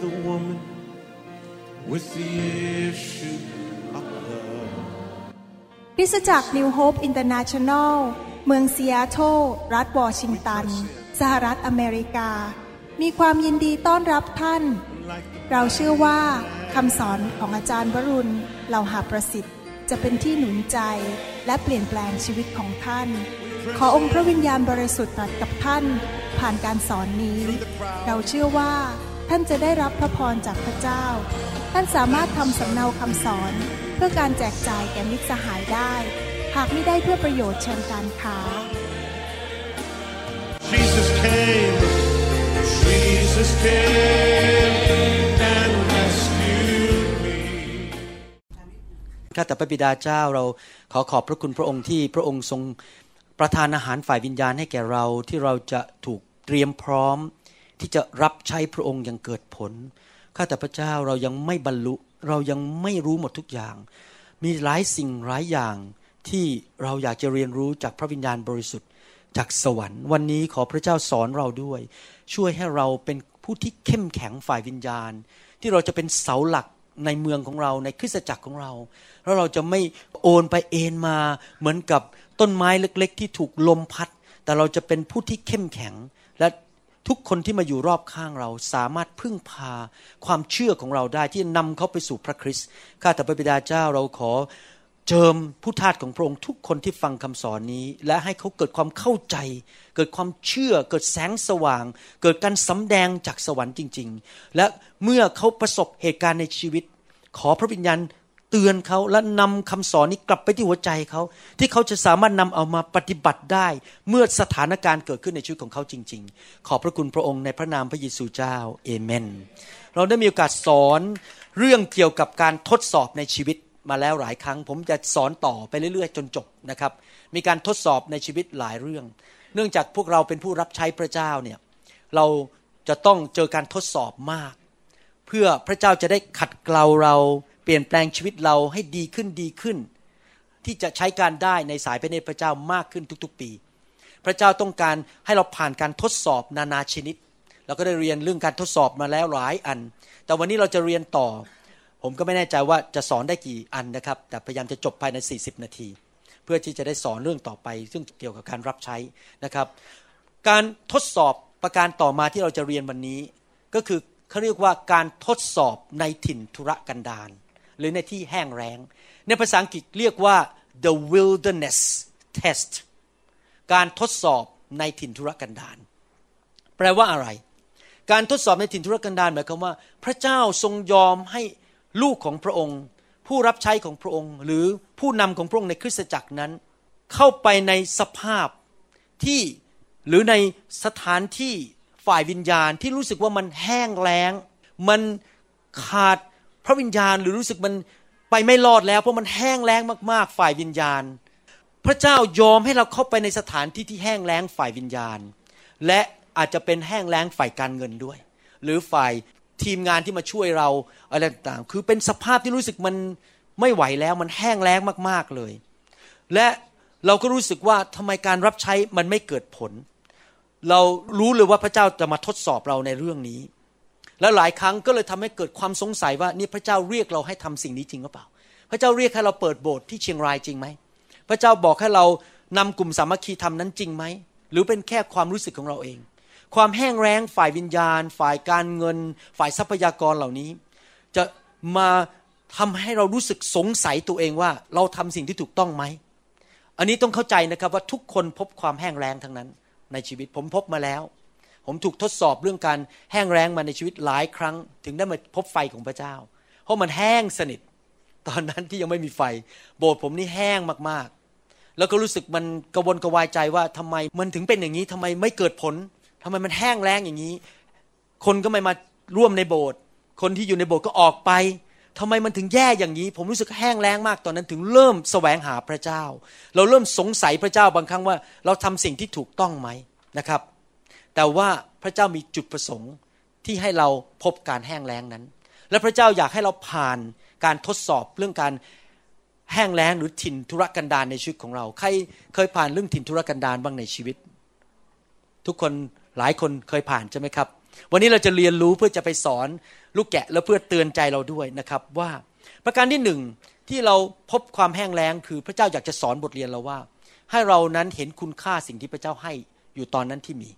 the woman with the issue of blood. คริสตจักร New Hope International เมืองซีแอตเทิลรัฐวอชิงตัน สหรัฐอเมริกา มีความยินดีต้อนรับท่าน เราเชื่อว่าคำสอนของอาจารย์วรุณเหล่าหาประสิทธิ์ จะเป็นที่หนุนใจและเปลี่ยนแปลงชีวิตของท่าน ขอองค์พระวิญญาณบริสุทธิ์ตรัสกับท่าน ผ่านการสอนนี้ เราเชื่อว่า ท่านจะได้รับพระพรจากพระเจ้า ท่านสามารถทำสำเนาคำสอน เพื่อการแจกจ่ายแก่มิตรสหายได้ หากไม่ได้เพื่อประโยชน์เชิงการค้า Jesus came, Jesus came and rescued me. ข้าแต่พระบิดาเจ้าเราขอขอบพระคุณพระองค์ที่พระองค์ทรงประทานอาหารฝ่ายวิญญาณให้แก่เราที่เราจะถูกเตรียมพร้อม ที่จะรับใช้พระองค์อย่างเกิดผล ข้าแต่พระเจ้าเรายังไม่บรรลุ เรายังไม่รู้หมดทุกอย่าง มีหลายสิ่งหลายอย่างที่เราอยากจะเรียนรู้จากพระวิญญาณบริสุทธิ์ จากสวรรค์ วันนี้ขอพระเจ้าสอนเราด้วย ช่วยให้เราเป็นผู้ที่เข้มแข็งฝ่ายวิญญาณ ที่เราจะเป็นเสาหลักในเมืองของเราในคริสตจักรของเรา แล้วเราจะไม่โอนไปเอ็นมาเหมือนกับต้นไม้เล็ก ๆ ที่ถูกลมพัด แต่เราจะเป็นผู้ที่เข้มแข็ง ทุกคนที่มาอยู่รอบข้างเราสามารถพึ่งพาความเชื่อของเราได้ที่นำเขาไปสู่พระคริสต์ข้าแต่พระบิดาเจ้าเราขอเจิมผู้ทาสของพระองค์ทุกคนที่ฟังคำสอนนี้ และให้เขาเกิดความเข้าใจ เกิดความเชื่อ เกิดแสงสว่าง เกิดการสำแดงจากสวรรค์จริง ๆ และเมื่อเขาประสบเหตุการณ์ในชีวิต ขอพระวิญญาณ เตือนเขาและนำคำสอนนี้กลับไปที่หัวใจเขา ที่เขาจะสามารถนำเอามาปฏิบัติได้ เมื่อสถานการณ์เกิดขึ้นในชีวิตของเขาจริง ๆ ขอบพระคุณพระองค์ในพระนามพระเยซูเจ้าเอเมน เราได้มีโอกาสสอนเรื่องเกี่ยวกับการทดสอบในชีวิตมาแล้วหลายครั้ง ผมจะสอนต่อไปเรื่อย ๆ จนจบนะครับ มีการทดสอบในชีวิตหลายเรื่อง เนื่องจากพวกเราเป็นผู้รับใช้พระเจ้าเนี่ยเราจะต้องเจอการทดสอบมาก เพื่อพระเจ้าจะได้ขัดเกลาเรา เปลี่ยนแปลงชีวิตเราให้ดีขึ้นดีขึ้น ที่จะใช้การได้ในสายพระเนตรพระเจ้ามากขึ้นทุกๆปี พระเจ้าต้องการให้เราผ่านการทดสอบนานาชนิดเราก็ได้เรียนเรื่องการทดสอบมาแล้วหลายอัน แต่วันนี้เราจะเรียนต่อ ผมก็ไม่แน่ใจว่าจะสอนได้กี่อันนะครับ แต่พยายามจะจบภายใน 40 นาที เพื่อที่จะได้สอนเรื่องต่อไป ซึ่งเกี่ยวกับการรับใช้นะครับ การทดสอบประการต่อมาที่เราจะเรียนวันนี้ ก็คือเขาเรียกว่าการทดสอบในถิ่นทุรกันดาร หรือในที่แห้งแล้ง ในภาษาอังกฤษเรียกว่า the wilderness test การทดสอบในถิ่นทุรกันดารแปลว่าอะไร การทดสอบในถิ่นทุรกันดารหมายความว่า พระเจ้าทรงยอมให้ลูกของพระองค์ ผู้รับใช้ของพระองค์ หรือผู้นำของพระองค์ในคริสตจักรนั้น เข้าไปในสภาพที่หรือในสถานที่ฝ่ายวิญญาณที่รู้สึกว่ามันแห้งแล้ง มันขาด ระวิญญาณหรือรู้สึกมันไปไม่รอดแล้วเพราะมันแห้งแล้งมาก ๆ ฝ่ายวิญญาณ พระเจ้ายอมให้เราเข้าไปในสถานที่ที่แห้งแล้งฝ่ายวิญญาณ และอาจจะเป็นแห้งแล้งฝ่ายการเงินด้วย หรือฝ่ายทีมงานที่มาช่วยเราอะไรต่างๆ คือเป็นสภาพที่รู้สึกมันไม่ไหวแล้วมันแห้งแล้งมาก ๆเลย และเราก็รู้สึกว่าทำไมการรับใช้มันไม่เกิดผล เรารู้เลยว่าพระเจ้าจะมาทดสอบเราในเรื่องนี้ และหลายครั้งก็เลยทำให้เกิดความสงสัยว่านี่พระเจ้าเรียกเราให้ทำสิ่งนี้จริงหรือเปล่า พระเจ้าเรียกให้เราเปิดโบสถ์ที่เชียงรายจริงไหม พระเจ้าบอกให้เรานำกลุ่มสามัคคีทำนั้นจริงไหม หรือเป็นแค่ความรู้สึกของเราเอง ความแห้งแล้งฝ่ายวิญญาณ ฝ่ายการเงิน ฝ่ายทรัพยากรเหล่านี้ จะมาทำให้เรารู้สึกสงสัยตัวเองว่าเราทำสิ่งที่ถูกต้องไหม อันนี้ต้องเข้าใจนะครับว่าทุกคนพบความแห้งแล้งทั้งนั้นในชีวิตผมพบมาแล้ว ผมถูกทดสอบเรื่องการแห้งแล้งมาในชีวิตหลายครั้ง ถึงได้มาพบไฟของพระเจ้า เพราะมันแห้งสนิท ตอนนั้นที่ยังไม่มีไฟ โบสถ์ผมนี่แห้งมากๆ แล้วก็รู้สึกมันกระวนกระวายใจว่าทำไมมันถึงเป็นอย่างนี้ทำไมไม่เกิดผลทำไมมันแห้งแล้งอย่างนี้ คนก็ไม่มาร่วมในโบสถ์คนที่อยู่ในโบสถ์ก็ออกไปทำไมมันถึงแย่อย่างนี้ ผมรู้สึกแห้งแล้งมากตอนนั้นถึงเริ่มแสวงหาพระเจ้า เราเริ่มสงสัยพระเจ้าบางครั้งว่า เราทำสิ่งที่ถูกต้องไหมนะครับ แต่ว่าพระเจ้ามีจุดประสงค์ที่ให้เราพบการแห้งแล้งนั้น และพระเจ้าอยากให้เราผ่านการทดสอบเรื่องการแห้งแล้งหรือถิ่นธุรกันดารในชีวิตของเรา ใครเคยผ่านเรื่องถิ่นธุรกันดารบ้างในชีวิต ทุกคนหลายคนเคยผ่านใช่ไหมครับ วันนี้เราจะเรียนรู้เพื่อจะไปสอนลูกแกะและเพื่อเตือนใจเราด้วยนะครับว่า ประการที่หนึ่งที่เราพบความแห้งแล้งคือพระเจ้าอยากจะสอนบทเรียนเราว่า ให้เรานั้นเห็นคุณค่าสิ่งที่พระเจ้าให้อยู่ตอนนั้นที่มี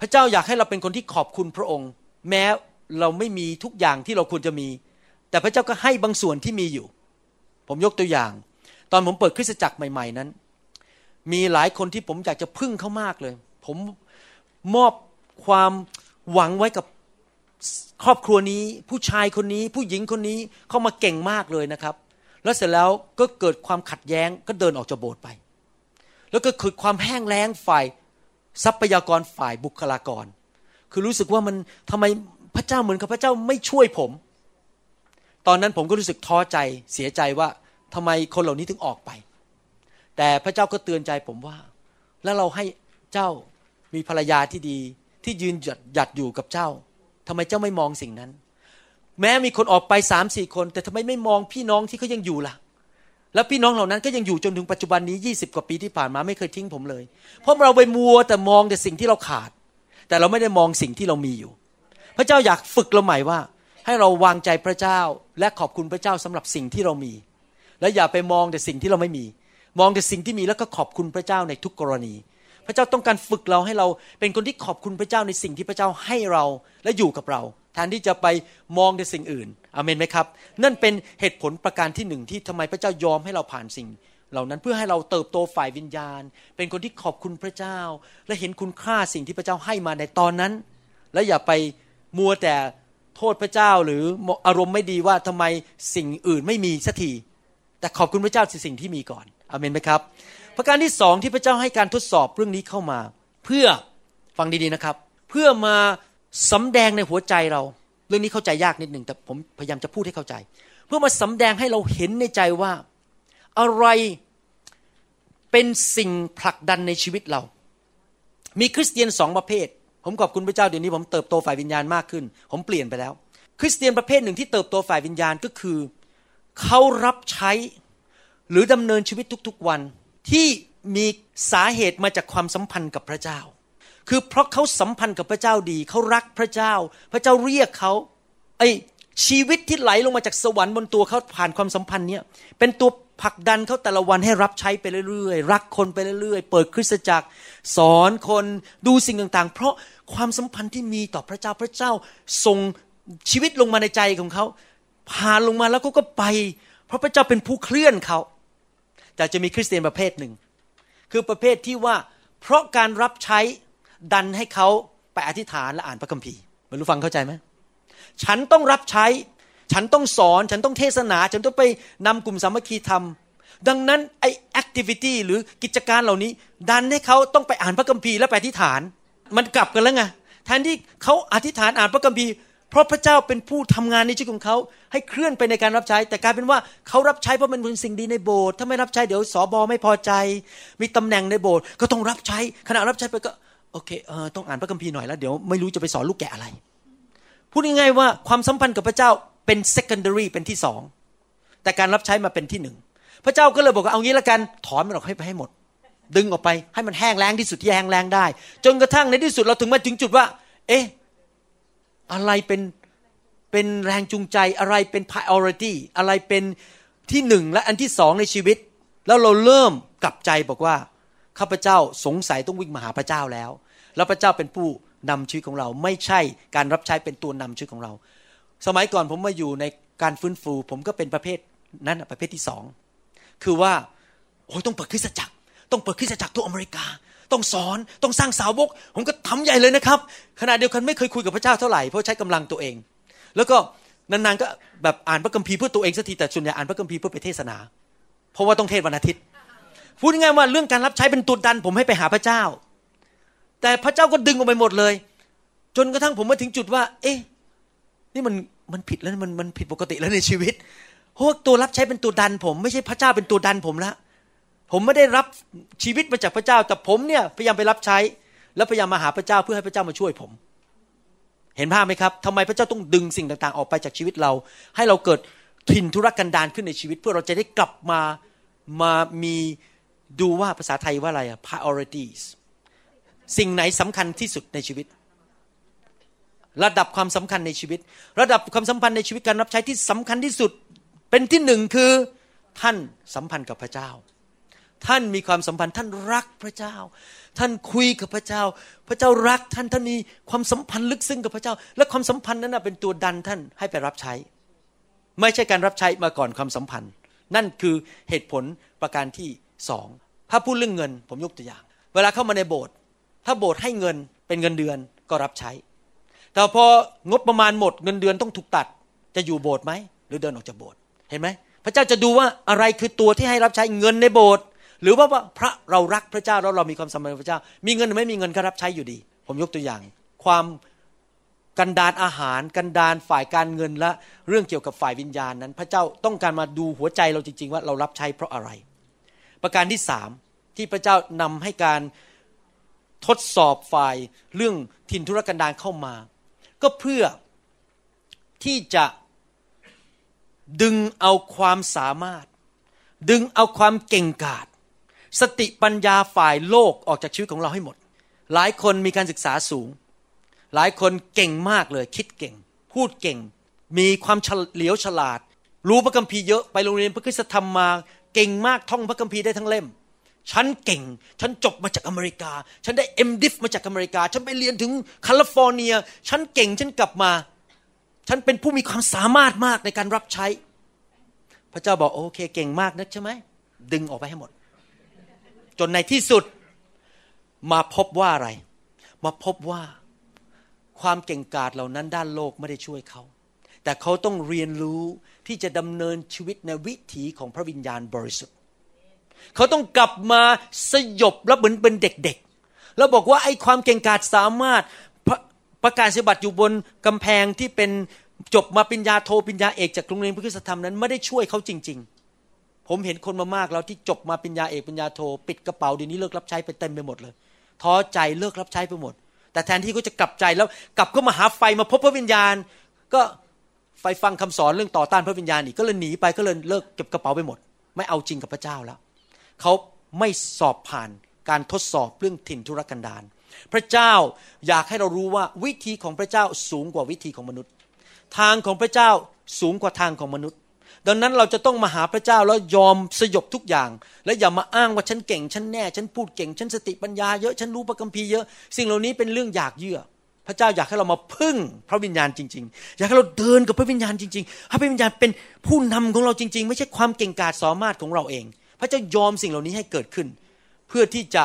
พระเจ้าอยากให้เราเป็นคนที่ขอบคุณพระองค์ แม้เราไม่มีทุกอย่างที่เราควรจะมี แต่พระเจ้าก็ให้บางส่วนที่มีอยู่ ผมยกตัวอย่าง ตอนผมเปิดคริสตจักรใหม่ ๆ นั้น มีหลายคนที่ผมอยากจะพึ่งเขามากเลย ผมมอบความหวังไว้กับครอบครัวนี้ ผู้ชายคนนี้ ผู้หญิงคนนี้เข้ามาเก่งมากเลยนะครับ แล้วเสร็จแล้วก็เกิดความขัดแย้งก็เดินออกจากโบสถ์ไป แล้วก็เกิดความแห้งแล้งฝ่าย ทรัพยากรฝ่ายบุคลากร คือรู้สึกว่ามันทำไมพระเจ้าเหมือนกับพระเจ้าไม่ช่วยผม ตอนนั้นผมก็รู้สึกท้อใจเสียใจว่าทำไมคนเหล่านี้ถึงออกไป แต่พระเจ้าก็เตือนใจผมว่า แล้วเราให้เจ้ามีภรรยาที่ดีที่ยืนหยัดหยัดอยู่กับเจ้าทำไมเจ้าไม่มองสิ่งนั้น แม้มีคนออกไปสามสี่คน แต่ทำไมไม่มองพี่น้องที่เขายังอยู่ล่ะ แล้วพี่น้องเหล่านั้นก็ยังอยู่จนถึงปัจจุบันนี้ยี่สิบกว่าปีที่ผ่านมาไม่เคยทิ้งผมเลย เพราะเราไปมัวแต่มองแต่สิ่งที่เราขาด แต่เราไม่ได้มองสิ่งที่เรามีอยู่ พระเจ้าอยากฝึกเราใหม่ว่า ให้เราวางใจพระเจ้าและขอบคุณพระเจ้าสำหรับสิ่งที่เรามี และอย่าไปมองแต่สิ่งที่เราไม่มี มองแต่สิ่งที่มีแล้วก็ขอบคุณพระเจ้าในทุกกรณี พระเจ้าต้องการฝึกเราให้เราเป็นคนที่ขอบคุณพระเจ้าในสิ่งที่พระเจ้าให้เราและอยู่กับเรา แทนที่จะไปมองในสิ่งอื่นอเมนไหมครับ นั่นเป็นเหตุผลประการที่หนึ่งที่ทำไมพระเจ้ายอมให้เราผ่านสิ่ง เหล่านั้นเพื่อให้เราเติบโตฝ่ายวิญญาณ เป็นคนที่ขอบคุณพระเจ้า และเห็นคุณค่าสิ่งที่พระเจ้าให้มาในตอนนั้น และอย่าไปมัวแต่โทษพระเจ้าหรืออารมณ์ไม่ดีว่าทำไมสิ่งอื่นไม่มีสักทีแต่ขอบคุณพระเจ้าสิ่งที่มีก่อนอเมนไหมครับ ประการที่สองที่พระเจ้าให้การทดสอบเรื่องนี้เข้ามา เพื่อฟังดีๆนะครับ เพื่อมา สำแดงในหัวใจเรา เรื่องนี้เข้าใจยากนิดหนึ่งแต่ผมพยายามจะพูดให้เข้าใจ เพื่อมาสำแดงให้เราเห็นในใจว่า อะไรเป็นสิ่งผลักดันในชีวิตเรา มีคริสเตียนสองประเภท ผมขอบคุณพระเจ้าเดี๋ยวนี้ผมเติบโตฝ่ายวิญญาณมากขึ้น ผมเปลี่ยนไปแล้ว คริสเตียนประเภทหนึ่งที่เติบโตฝ่ายวิญญาณก็คือเขารับใช้หรือดำเนินชีวิตทุกๆวันที่มีสาเหตุมาจากความสัมพันธ์กับพระเจ้า คือเพราะเขาสัมพันธ์กับพระเจ้าดี เขารักพระเจ้า พระเจ้าเรียกเขาไอชีวิตที่ไหลลงมาจากสวรรค์บนตัวเขาผ่านความสัมพันธ์เนี้ยเป็นตัวผลักดันเขาแต่ละวันให้รับใช้ไปเรื่อยๆ รักคนไปเรื่อยๆ เปิดคริสตจักร สอนคนดูสิ่งต่างๆ เพราะความสัมพันธ์ที่มีต่อพระเจ้าพระเจ้าส่งชีวิตลงมาในใจของเขาผ่านลงมาแล้วก็ก็ไป เพราะพระเจ้าเป็นผู้เคลื่อนเขา แต่จะมีคริสเตียนประเภทหนึ่ง คือประเภทที่ว่าเพราะการรับใช้ ดันให้เขาไปอธิษฐานและอ่านพระคัมภีร์บรรลุฟังเข้าใจไหมฉันต้องรับใช้ ฉันต้องสอน ฉันต้องเทศนา ฉันต้องไปนำกลุ่มสามัคคีทำดังนั้นไอแอคทิวิตี้หรือกิจการเหล่านี้ ดันให้เขาต้องไปอ่านพระคัมภีร์และไปอธิษฐาน มันกลับกันแล้วไงแทนที่เขาอธิษฐานอ่านพระคัมภีร์เพราะพระเจ้าเป็นผู้ทำงานในชีวิตของเขา ให้เคลื่อนไปในการรับใช้ แต่กลายเป็นว่าเขารับใช้เพราะมันเป็นสิ่งดีในโบสถ์ถ้าไม่รับใช้เดี๋ยวสอบอไม่พอใจ มีตำแหน่งในโบสถ์ก็ต้องรับใช้ขณะรับใช้ไปก็ โอเคเออต้องอ่านพระคัมภีร์หน่อยแล้วเดี๋ยวไม่รู้จะไปสอนลูกแกะอะไร พูดง่ายๆว่าความสัมพันธ์กับพระเจ้าเป็น secondary เป็นที่สอง แต่การรับใช้มาเป็นที่หนึ่ง พระเจ้าก็เลยบอกว่าเอางี้ละกัน ถอนมันออกให้ไปให้หมด ดึงออกไปให้มันแห้งแล้งที่สุดที่แห้งแล้งได้ จนกระทั่งในที่สุดเราถึงมาถึงจุดว่า เอ๊ะ อะไรเป็นเป็นแรงจูงใจอะไรเป็น priority อะไรเป็นที่หนึ่งและอันที่สองในชีวิต แล้วเราเริ่มกลับใจบอกว่า ข้าพเจ้าสงสัยต้องวิ่งมาหาพระเจ้าแล้ว แล้วพระเจ้าเป็นผู้นำชีวิตของเรา ไม่ใช่การรับใช้เป็นตัวนำชีวิตของเรา สมัยก่อนผมมาอยู่ในการฟื้นฟู ผมก็เป็นประเภทนั้นประเภทที่สองคือว่าโอ้ยต้องเปิดคริสตจักร ต้องเปิดคริสตจักรทั่วอเมริกา ต้องสอนต้องสร้างสาวก ผมก็ทำใหญ่เลยนะครับขณะเดียวกันไม่เคยคุยกับพระเจ้าเท่าไหร่เพราะใช้กำลังตัวเอง แล้วก็นานๆก็แบบอ่านพระคัมภีร์เพื่อตัวเองสักทีแต่ส่วนใหญ่อ่านพระคัมภีร์เพื่อไปเทศนา เพราะว่าต้องเทศวันอาทิตย์ พูดง่ายๆว่าเรื่องการรับใช้เป็นตัวดัน ผมให้ไปหาพระเจ้า แต่พระเจ้าก็ดึงออกไปหมดเลย จนกระทั่งผมมาถึงจุดว่า เอ๊ะนี่มันมันผิดแล้วมันมันผิดปกติแล้วในชีวิตเพราะตัวรับใช้เป็นตัวดัน ผมไม่ใช่พระเจ้าเป็นตัวดันผมละผมไม่ได้รับชีวิตมาจากพระเจ้า แต่ผมเนี่ยพยายามไปรับใช้ แล้วพยายามมาหาพระเจ้าเพื่อให้พระเจ้ามาช่วยผม เห็นภาพไหมครับทำไมพระเจ้าต้องดึงสิ่งต่างๆ ออกไปจากชีวิตเรา ให้เราเกิดถิ่นธุรกันดารขึ้นในชีวิต เพื่อเราจะได้กลับมามามี ดูว่าภาษาไทยว่าอะไรอะ priorities สิ่งไหนสำคัญที่สุดในชีวิต ระดับความสำคัญในชีวิต ระดับความสัมพันธ์ในชีวิตการรับใช้ที่สำคัญที่สุด เป็นที่หนึ่งคือท่านสัมพันธ์กับพระเจ้า ท่านมีความสัมพันธ์ท่านรักพระเจ้า ท่านคุยกับพระเจ้า พระเจ้ารักท่านท่านมีความสัมพันธ์ลึกซึ้งกับพระเจ้า และความสัมพันธ์นั้นเป็นตัวดันท่านให้ไปรับใช้ ไม่ใช่การรับใช้มาก่อนความสัมพันธ์ นั่นคือเหตุผลประการที่ สองถ้าพูดเรื่องเงิน ผมยกตัวอย่าง เวลาเข้ามาในโบสถ์ถ้าโบสถ์ให้เงินเป็นเงินเดือนก็รับใช้ แต่พองบประมาณหมดเงินเดือนต้องถูกตัด จะอยู่โบสถ์ไหมหรือเดินออกจากโบสถ์เห็นไหมพระเจ้าจะดูว่าอะไรคือตัวที่ให้รับใช้เงินในโบสถ์หรือว่าพระเรารักพระเจ้าแล้วเรามีความสัมพันธ์กับพระเจ้า มีเงินหรือไม่มีเงินก็รับใช้อยู่ดี ผมยกตัวอย่าง ความกันดานอาหาร กันดานฝ่ายการเงินและเรื่องเกี่ยวกับฝ่ายวิญญาณนั้น พระเจ้าต้องการมาดูหัวใจเราจริง ๆ ว่าเรารับใช้เพราะอะไร ประการที่สามที่พระเจ้านำให้การทดสอบฝ่ายเรื่องถิ่นธุรกันดารเข้ามา ก็เพื่อที่จะดึงเอาความสามารถ ดึงเอาความเก่งกาจสติปัญญาฝ่ายโลกออกจากชีวิตของเราให้หมด หลายคนมีการศึกษาสูง หลายคนเก่งมากเลย คิดเก่ง พูดเก่ง มีความเฉลียวฉลาด รู้พระคัมภีร์เยอะไปโรงเรียนพระคุณธรรมมา เก่งมากท่องพระคัมภีร์ได้ทั้งเล่ม ฉันเก่ง ฉันจบมาจากอเมริกา ฉันได้ M.Div. มาจากอเมริกา ฉันไปเรียนถึงแคลิฟอร์เนีย ฉันเก่ง ฉันกลับมา ฉันเป็นผู้มีความสามารถมากในการรับใช้ พระเจ้าบอกโอเค เก่งมากนะใช่ไหม ดึงออกไปให้หมด จนในที่สุดมาพบว่าอะไร มาพบว่าความเก่งกาจเหล่านั้นด้านโลกไม่ได้ช่วยเขา แต่เขาต้องเรียนรู้ที่จะดำเนินชีวิตในวิถีของพระวิญญาณบริสุทธิ์ เขาต้องกลับมาสยบแล้วเหมือนเป็นเด็กๆ แล้วบอกว่าไอ้ความเก่งกาจสามารถประประกาศสิบัติอยู่บนกำแพงที่เป็นจบมาปริญญาโทปริญญาเอกจากโรงเรียนพระคุณธรรมนั้นไม่ได้ช่วยเขาจริง ๆ ผมเห็นคนมามากแล้วที่จบมาปริญญาเอกปริญญาโทปิดกระเป๋าเดี๋ยวนี้เลิกรับใช้ไปเต็มไปหมดเลยท้อใจเลิกรับใช้ไปหมด แต่แทนที่เขาจะกลับใจแล้วกลับก็มาหาไฟมาพบพระวิญญาณ ก็ ไฟฟังคำสอนเรื่องต่อต้านพระวิญญาณอีกก็เลยหนีไปก็เลยเลิกเก็บกระเป๋าไปหมด ไม่เอาจริงกับพระเจ้าแล้วเขาไม่สอบผ่านการทดสอบเรื่องถิ่นธุรกันดารพระเจ้าอยากให้เรารู้ว่าวิธีของพระเจ้าสูงกว่าวิธีของมนุษย์ ทางของพระเจ้าสูงกว่าทางของมนุษย์ ดังนั้นเราจะต้องมาหาพระเจ้าแล้วยอมสยบทุกอย่าง และอย่ามาอ้างว่าฉันเก่งฉันแน่ ฉันพูดเก่ง ฉันสติปัญญาเยอะฉันรู้พระคัมภีร์เยอะ สิ่งเหล่านี้เป็นเรื่องอยากเยื่อ พระเจ้าอยากให้เรามาพึ่งพระวิญญาณจริง ๆ อยากให้เราเดินกับพระวิญญาณจริงๆให้พระวิญญาณเป็นผู้นำของเราจริง ๆ ไม่ใช่ความเก่งกาจสามารถของเราเอง พระเจ้ายอมสิ่งเหล่านี้ให้เกิดขึ้น เพื่อที่จะ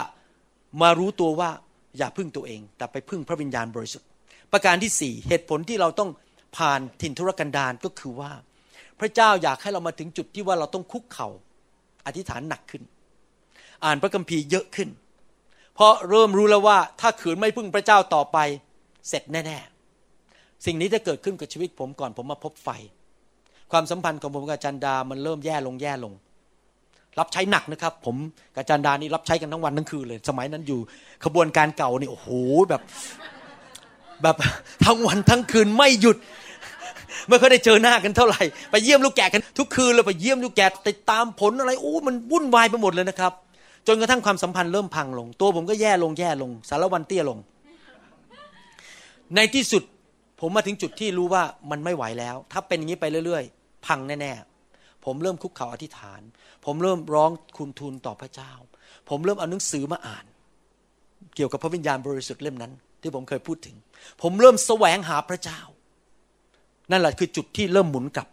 มารู้ตัวว่าอย่าพึ่งตัวเอง แต่ไปพึ่งพระวิญญาณบริสุทธิ์ ประการที่สี่เหตุผลที่เราต้องผ่านถิ่นทุรกันดารก็คือว่า พระเจ้าอยากให้เรามาถึงจุดที่ว่าเราต้องคุกเขา่าอธิษฐานหนักขึ้น อ่านพระคัมภีร์เยอะขึ้น เพราะเริ่มรู้แล้วว่าถ้าขืนไม่พึ่งพระเจ้าต่อไป เสร็จแน่ๆ สิ่งนี้จะเกิดขึ้นกับชีวิตผมก่อนผมมาพบไฟ ความสัมพันธ์ของผมกับจันดามันเริ่มแย่ลงแย่ลง รับใช้หนักนะครับ ผมกับจันดานี่รับใช้กันทั้งวันทั้งคืนเลย สมัยนั้นอยู่ขบวนการเก่านี่โอ้โหแบบแบบทั้งวันทั้งคืนไม่หยุดไม่ค่อยได้เจอหน้ากันเท่าไหร่ ไปเยี่ยมลูกแกะกันทุกคืนเลยไปเยี่ยมลูกแกะติดตามผลอะไรโอ้ มันวุ่นวายไปหมดเลยนะครับ จนกระทั่งความสัมพันธ์เริ่มพังลง ตัวผมก็แย่ลงแย่ลง สารวันเตี้ยลง ในที่สุดผมมาถึงจุดที่รู้ว่ามันไม่ไหวแล้ว ถ้าเป็นอย่างนี้ไปเรื่อย ๆ พังแน่ๆ ผมเริ่มคุกเข่าอธิษฐาน ผมเริ่มร้องคุณทูลต่อพระเจ้า ผมเริ่มเอาหนังสือมาอ่าน เกี่ยวกับพระวิญญาณบริสุทธิ์เล่มนั้น ที่ผมเคยพูดถึง ผมเริ่มแสวงหาพระเจ้า นั่นแหละคือจุดที่เริ่มหมุนกลับ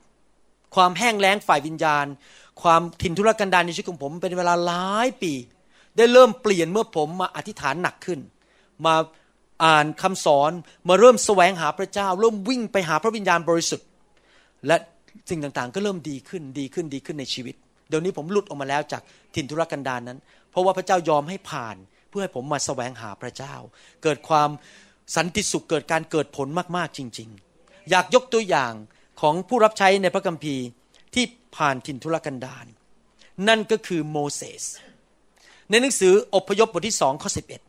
ความแห้งแล้งฝ่ายวิญญาณ ความทินทุรกันดารในชีวิตของผมเป็นเวลาหลายปี ได้เริ่มเปลี่ยนเมื่อผมมาอธิษฐานหนักขึ้น มา อ่านคำสอนมาเริ่มแสวงหาพระเจ้า เริ่มวิ่งไปหาพระวิญญาณบริสุทธิ์ และสิ่งต่างๆ ก็เริ่มดีขึ้นดีขึ้นดีขึ้นในชีวิต เดี๋ยวนี้ผมหลุดออกมาแล้วจากถิ่นทุรกันดารนนั้น เพราะว่าพระเจ้ายอมให้ผ่านเพื่อให้ผมมาสแสวงหาพระเจ้า เกิดความสันติสุขเกิดการเกิดผลมากๆจริง ๆ อยากยกตัวอย่างของผู้รับใช้ในพระคัมภีร์ที่ผ่านถิ่นทุรกันดารนั่นก็คือโมเสสในหนังสืออพยพบทที่สองข้อสิบเอ็ด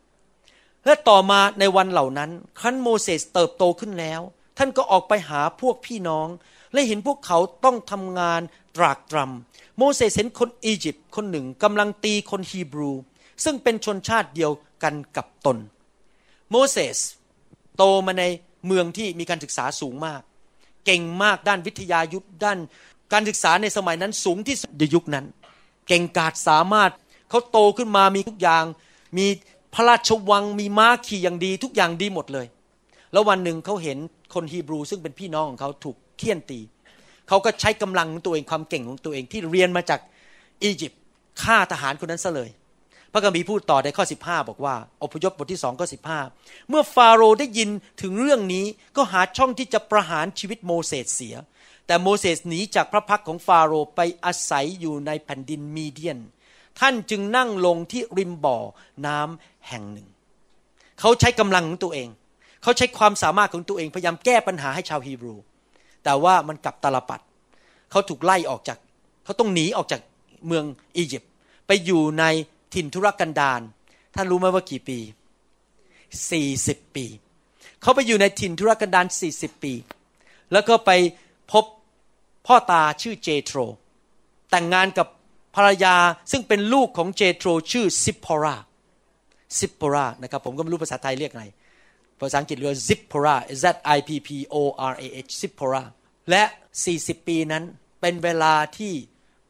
และต่อมาในวันเหล่านั้นครั้นโมเสสเติบโตขึ้นแล้ว ท่านก็ออกไปหาพวกพี่น้อง และเห็นพวกเขาต้องทำงานตรากตรำโมเสสเห็นคนอียิปต์คนหนึ่งกำลังตีคนฮีบรู ซึ่งเป็นชนชาติเดียวกันกับตน โมเสสโตมาในเมืองที่มีการศึกษาสูงมาก เก่งมากด้านวิทยายุทธด้าน การศึกษาในสมัยนั้นสูงที่สุดในยุคนั้น เก่งกาจสามารถเขาโตขึ้นมามีทุกอย่างมี พระราชวังมีม้าขี่อย่างดีทุกอย่างดีหมดเลย แล้ววันหนึ่งเขาเห็นคนฮีบรูซึ่งเป็นพี่น้องของเขาถูกเคี่ยนตีเขาก็ใช้กำลังของตัวเองความเก่งของตัวเองที่เรียนมาจากอียิปต์ฆ่าทหารคนนั้นซะเลย พระคัมภีร์พูดต่อในข้อ 15 บอกว่าอพยพบทที่สองข้อ15เมื่อฟาโรห์ได้ยินถึงเรื่องนี้ก็หาช่องที่จะประหารชีวิตโมเสสเสีย แต่โมเสสหนีจากพระพักของฟาโรห์ไปอาศัยอยู่ในแผ่นดินมีเดียน ท่านจึงนั่งลงที่ริมบ่อน้ำแห่งหนึ่ง เขาใช้กำลังของตัวเอง เขาใช้ความสามารถของตัวเองพยายามแก้ปัญหาให้ชาวฮีบรู แต่ว่ามันกลับตาลปัด เขาถูกไล่ออกจาก เขาต้องหนีออกจากเมืองอียิปต์ไปอยู่ในถิ่นทุรกันดารท่านรู้ไหมว่ากี่ปี 40 ปี เขาไปอยู่ในถิ่นทุรกันดาร40 ปี แล้วก็ไปพบพ่อตาชื่อเจโทร แต่งงานกับ ภรรยาซึ่งเป็นลูกของเจโทรชื่อซิปพอราซิปพอรานะครับผมก็ไม่รู้ภาษาไทยเรียกไงภาษาอังกฤษเรียกซิปพอรา Z I P P O R A H ซิปพอราและ 40 ปีนั้นเป็นเวลาที่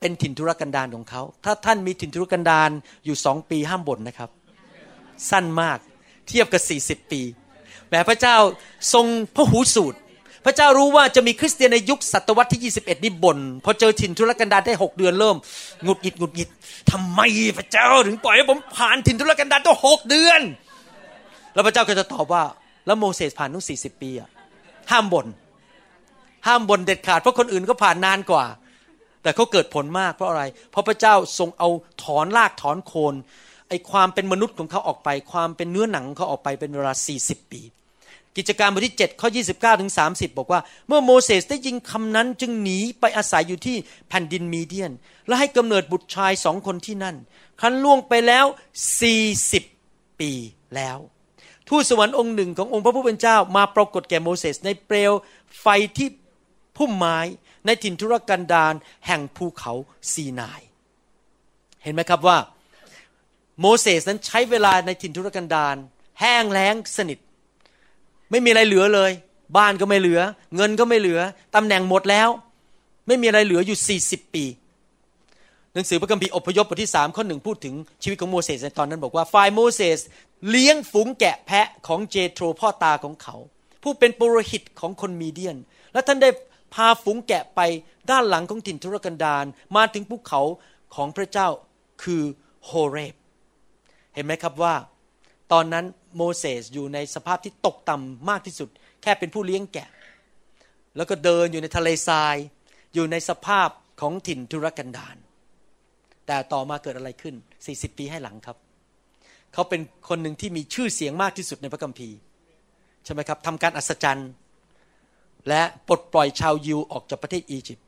เป็นถิ่นทุรกันดารของเขา ถ้าท่านมีถิ่นทุรกันดารอยู่สองปีห้ามบ่นนะครับ สั้นมากเทียบกับ 40 ปีแม้พระเจ้าทรงพระหูสูตร พระเจ้ารู้ว่าจะมีคริสเตียนในยุคศตวรรษที่ 21 นี่บ่นพอเจอถิ่นทุรกันดารได้ 6 เดือนเริ่มหงุดหงิดหงุดหงิดทำไมพระเจ้าถึงปล่อยให้ผมผ่านถิ่นทุรกันดารตั้งหกเดือน แล้วพระเจ้าก็จะตอบว่า แล้วโมเสสผ่านตั้ง40ปีอะห้ามบ่นห้ามบ่นเด็ดขาดเพราะคนอื่นก็ผ่านนานกว่า แต่เขาเกิดผลมากเพราะอะไร เพราะพระเจ้าทรงเอาถอนรากถอนโคนไอความเป็นมนุษย์ของเขาออกไป ความเป็นเนื้อหนังของเขาออกไปเป็นเวลา40 ปี กิจการบทที่7ข้อ29ถึง30 บอกว่า เมื่อโมเสสได้ยินคำนั้นจึงหนีไปอาศัยอยู่ที่แผ่นดินมีเดียน และให้กำเนิดบุตรชายสองคนที่นั่น ครั้นล่วงไปแล้ว 40 ปีแล้ว ทูตสวรรค์องค์หนึ่งขององค์พระผู้เป็นเจ้ามาปรากฏแก่โมเสสในเปลวไฟที่พุ่มไม้ในถิ่นทุรกันดารแห่งภูเขาซีนาย เห็นไหมครับว่า โมเสสนั้นใช้เวลาในถิ่นทุรกันดารแห้งแล้งสนิท ไม่มีอะไรเหลือเลย บ้านก็ไม่เหลือ เงินก็ไม่เหลือตำแหน่งหมดแล้ว ไม่มีอะไรเหลืออยู่ 40 ปี หนังสือพระคัมภีร์อพยพบทที่สามข้อหนึ่งพูดถึงชีวิตของโมเสสในตอนนั้นบอกว่าฝ่ายโมเสสเลี้ยงฝูงแกะแพะของเจโทรพ่อตาของเขา ผู้เป็นปุโรหิตของคนมีเดียน และท่านได้พาฝูงแกะไปด้านหลังของถิ่นทุรกันดารมาถึงภูเขาของพระเจ้าคือโฮเรบ เห็นไหมครับว่า ตอนนั้น โมเสสอยู่ในสภาพที่ตกต่ำมากที่สุด แค่เป็นผู้เลี้ยงแกะ แล้วก็เดินอยู่ในทะเลทราย อยู่ในสภาพของถิ่นทุรกันดารแต่ต่อมาเกิดอะไรขึ้น 40 ปีให้หลังครับ เขาเป็นคนหนึ่งที่มีชื่อเสียงมากที่สุดในพระคัมภีร์ใช่ไหมครับทำการอัศจรรย์ และปลดปล่อยชาวยิวออกจากประเทศอียิปต์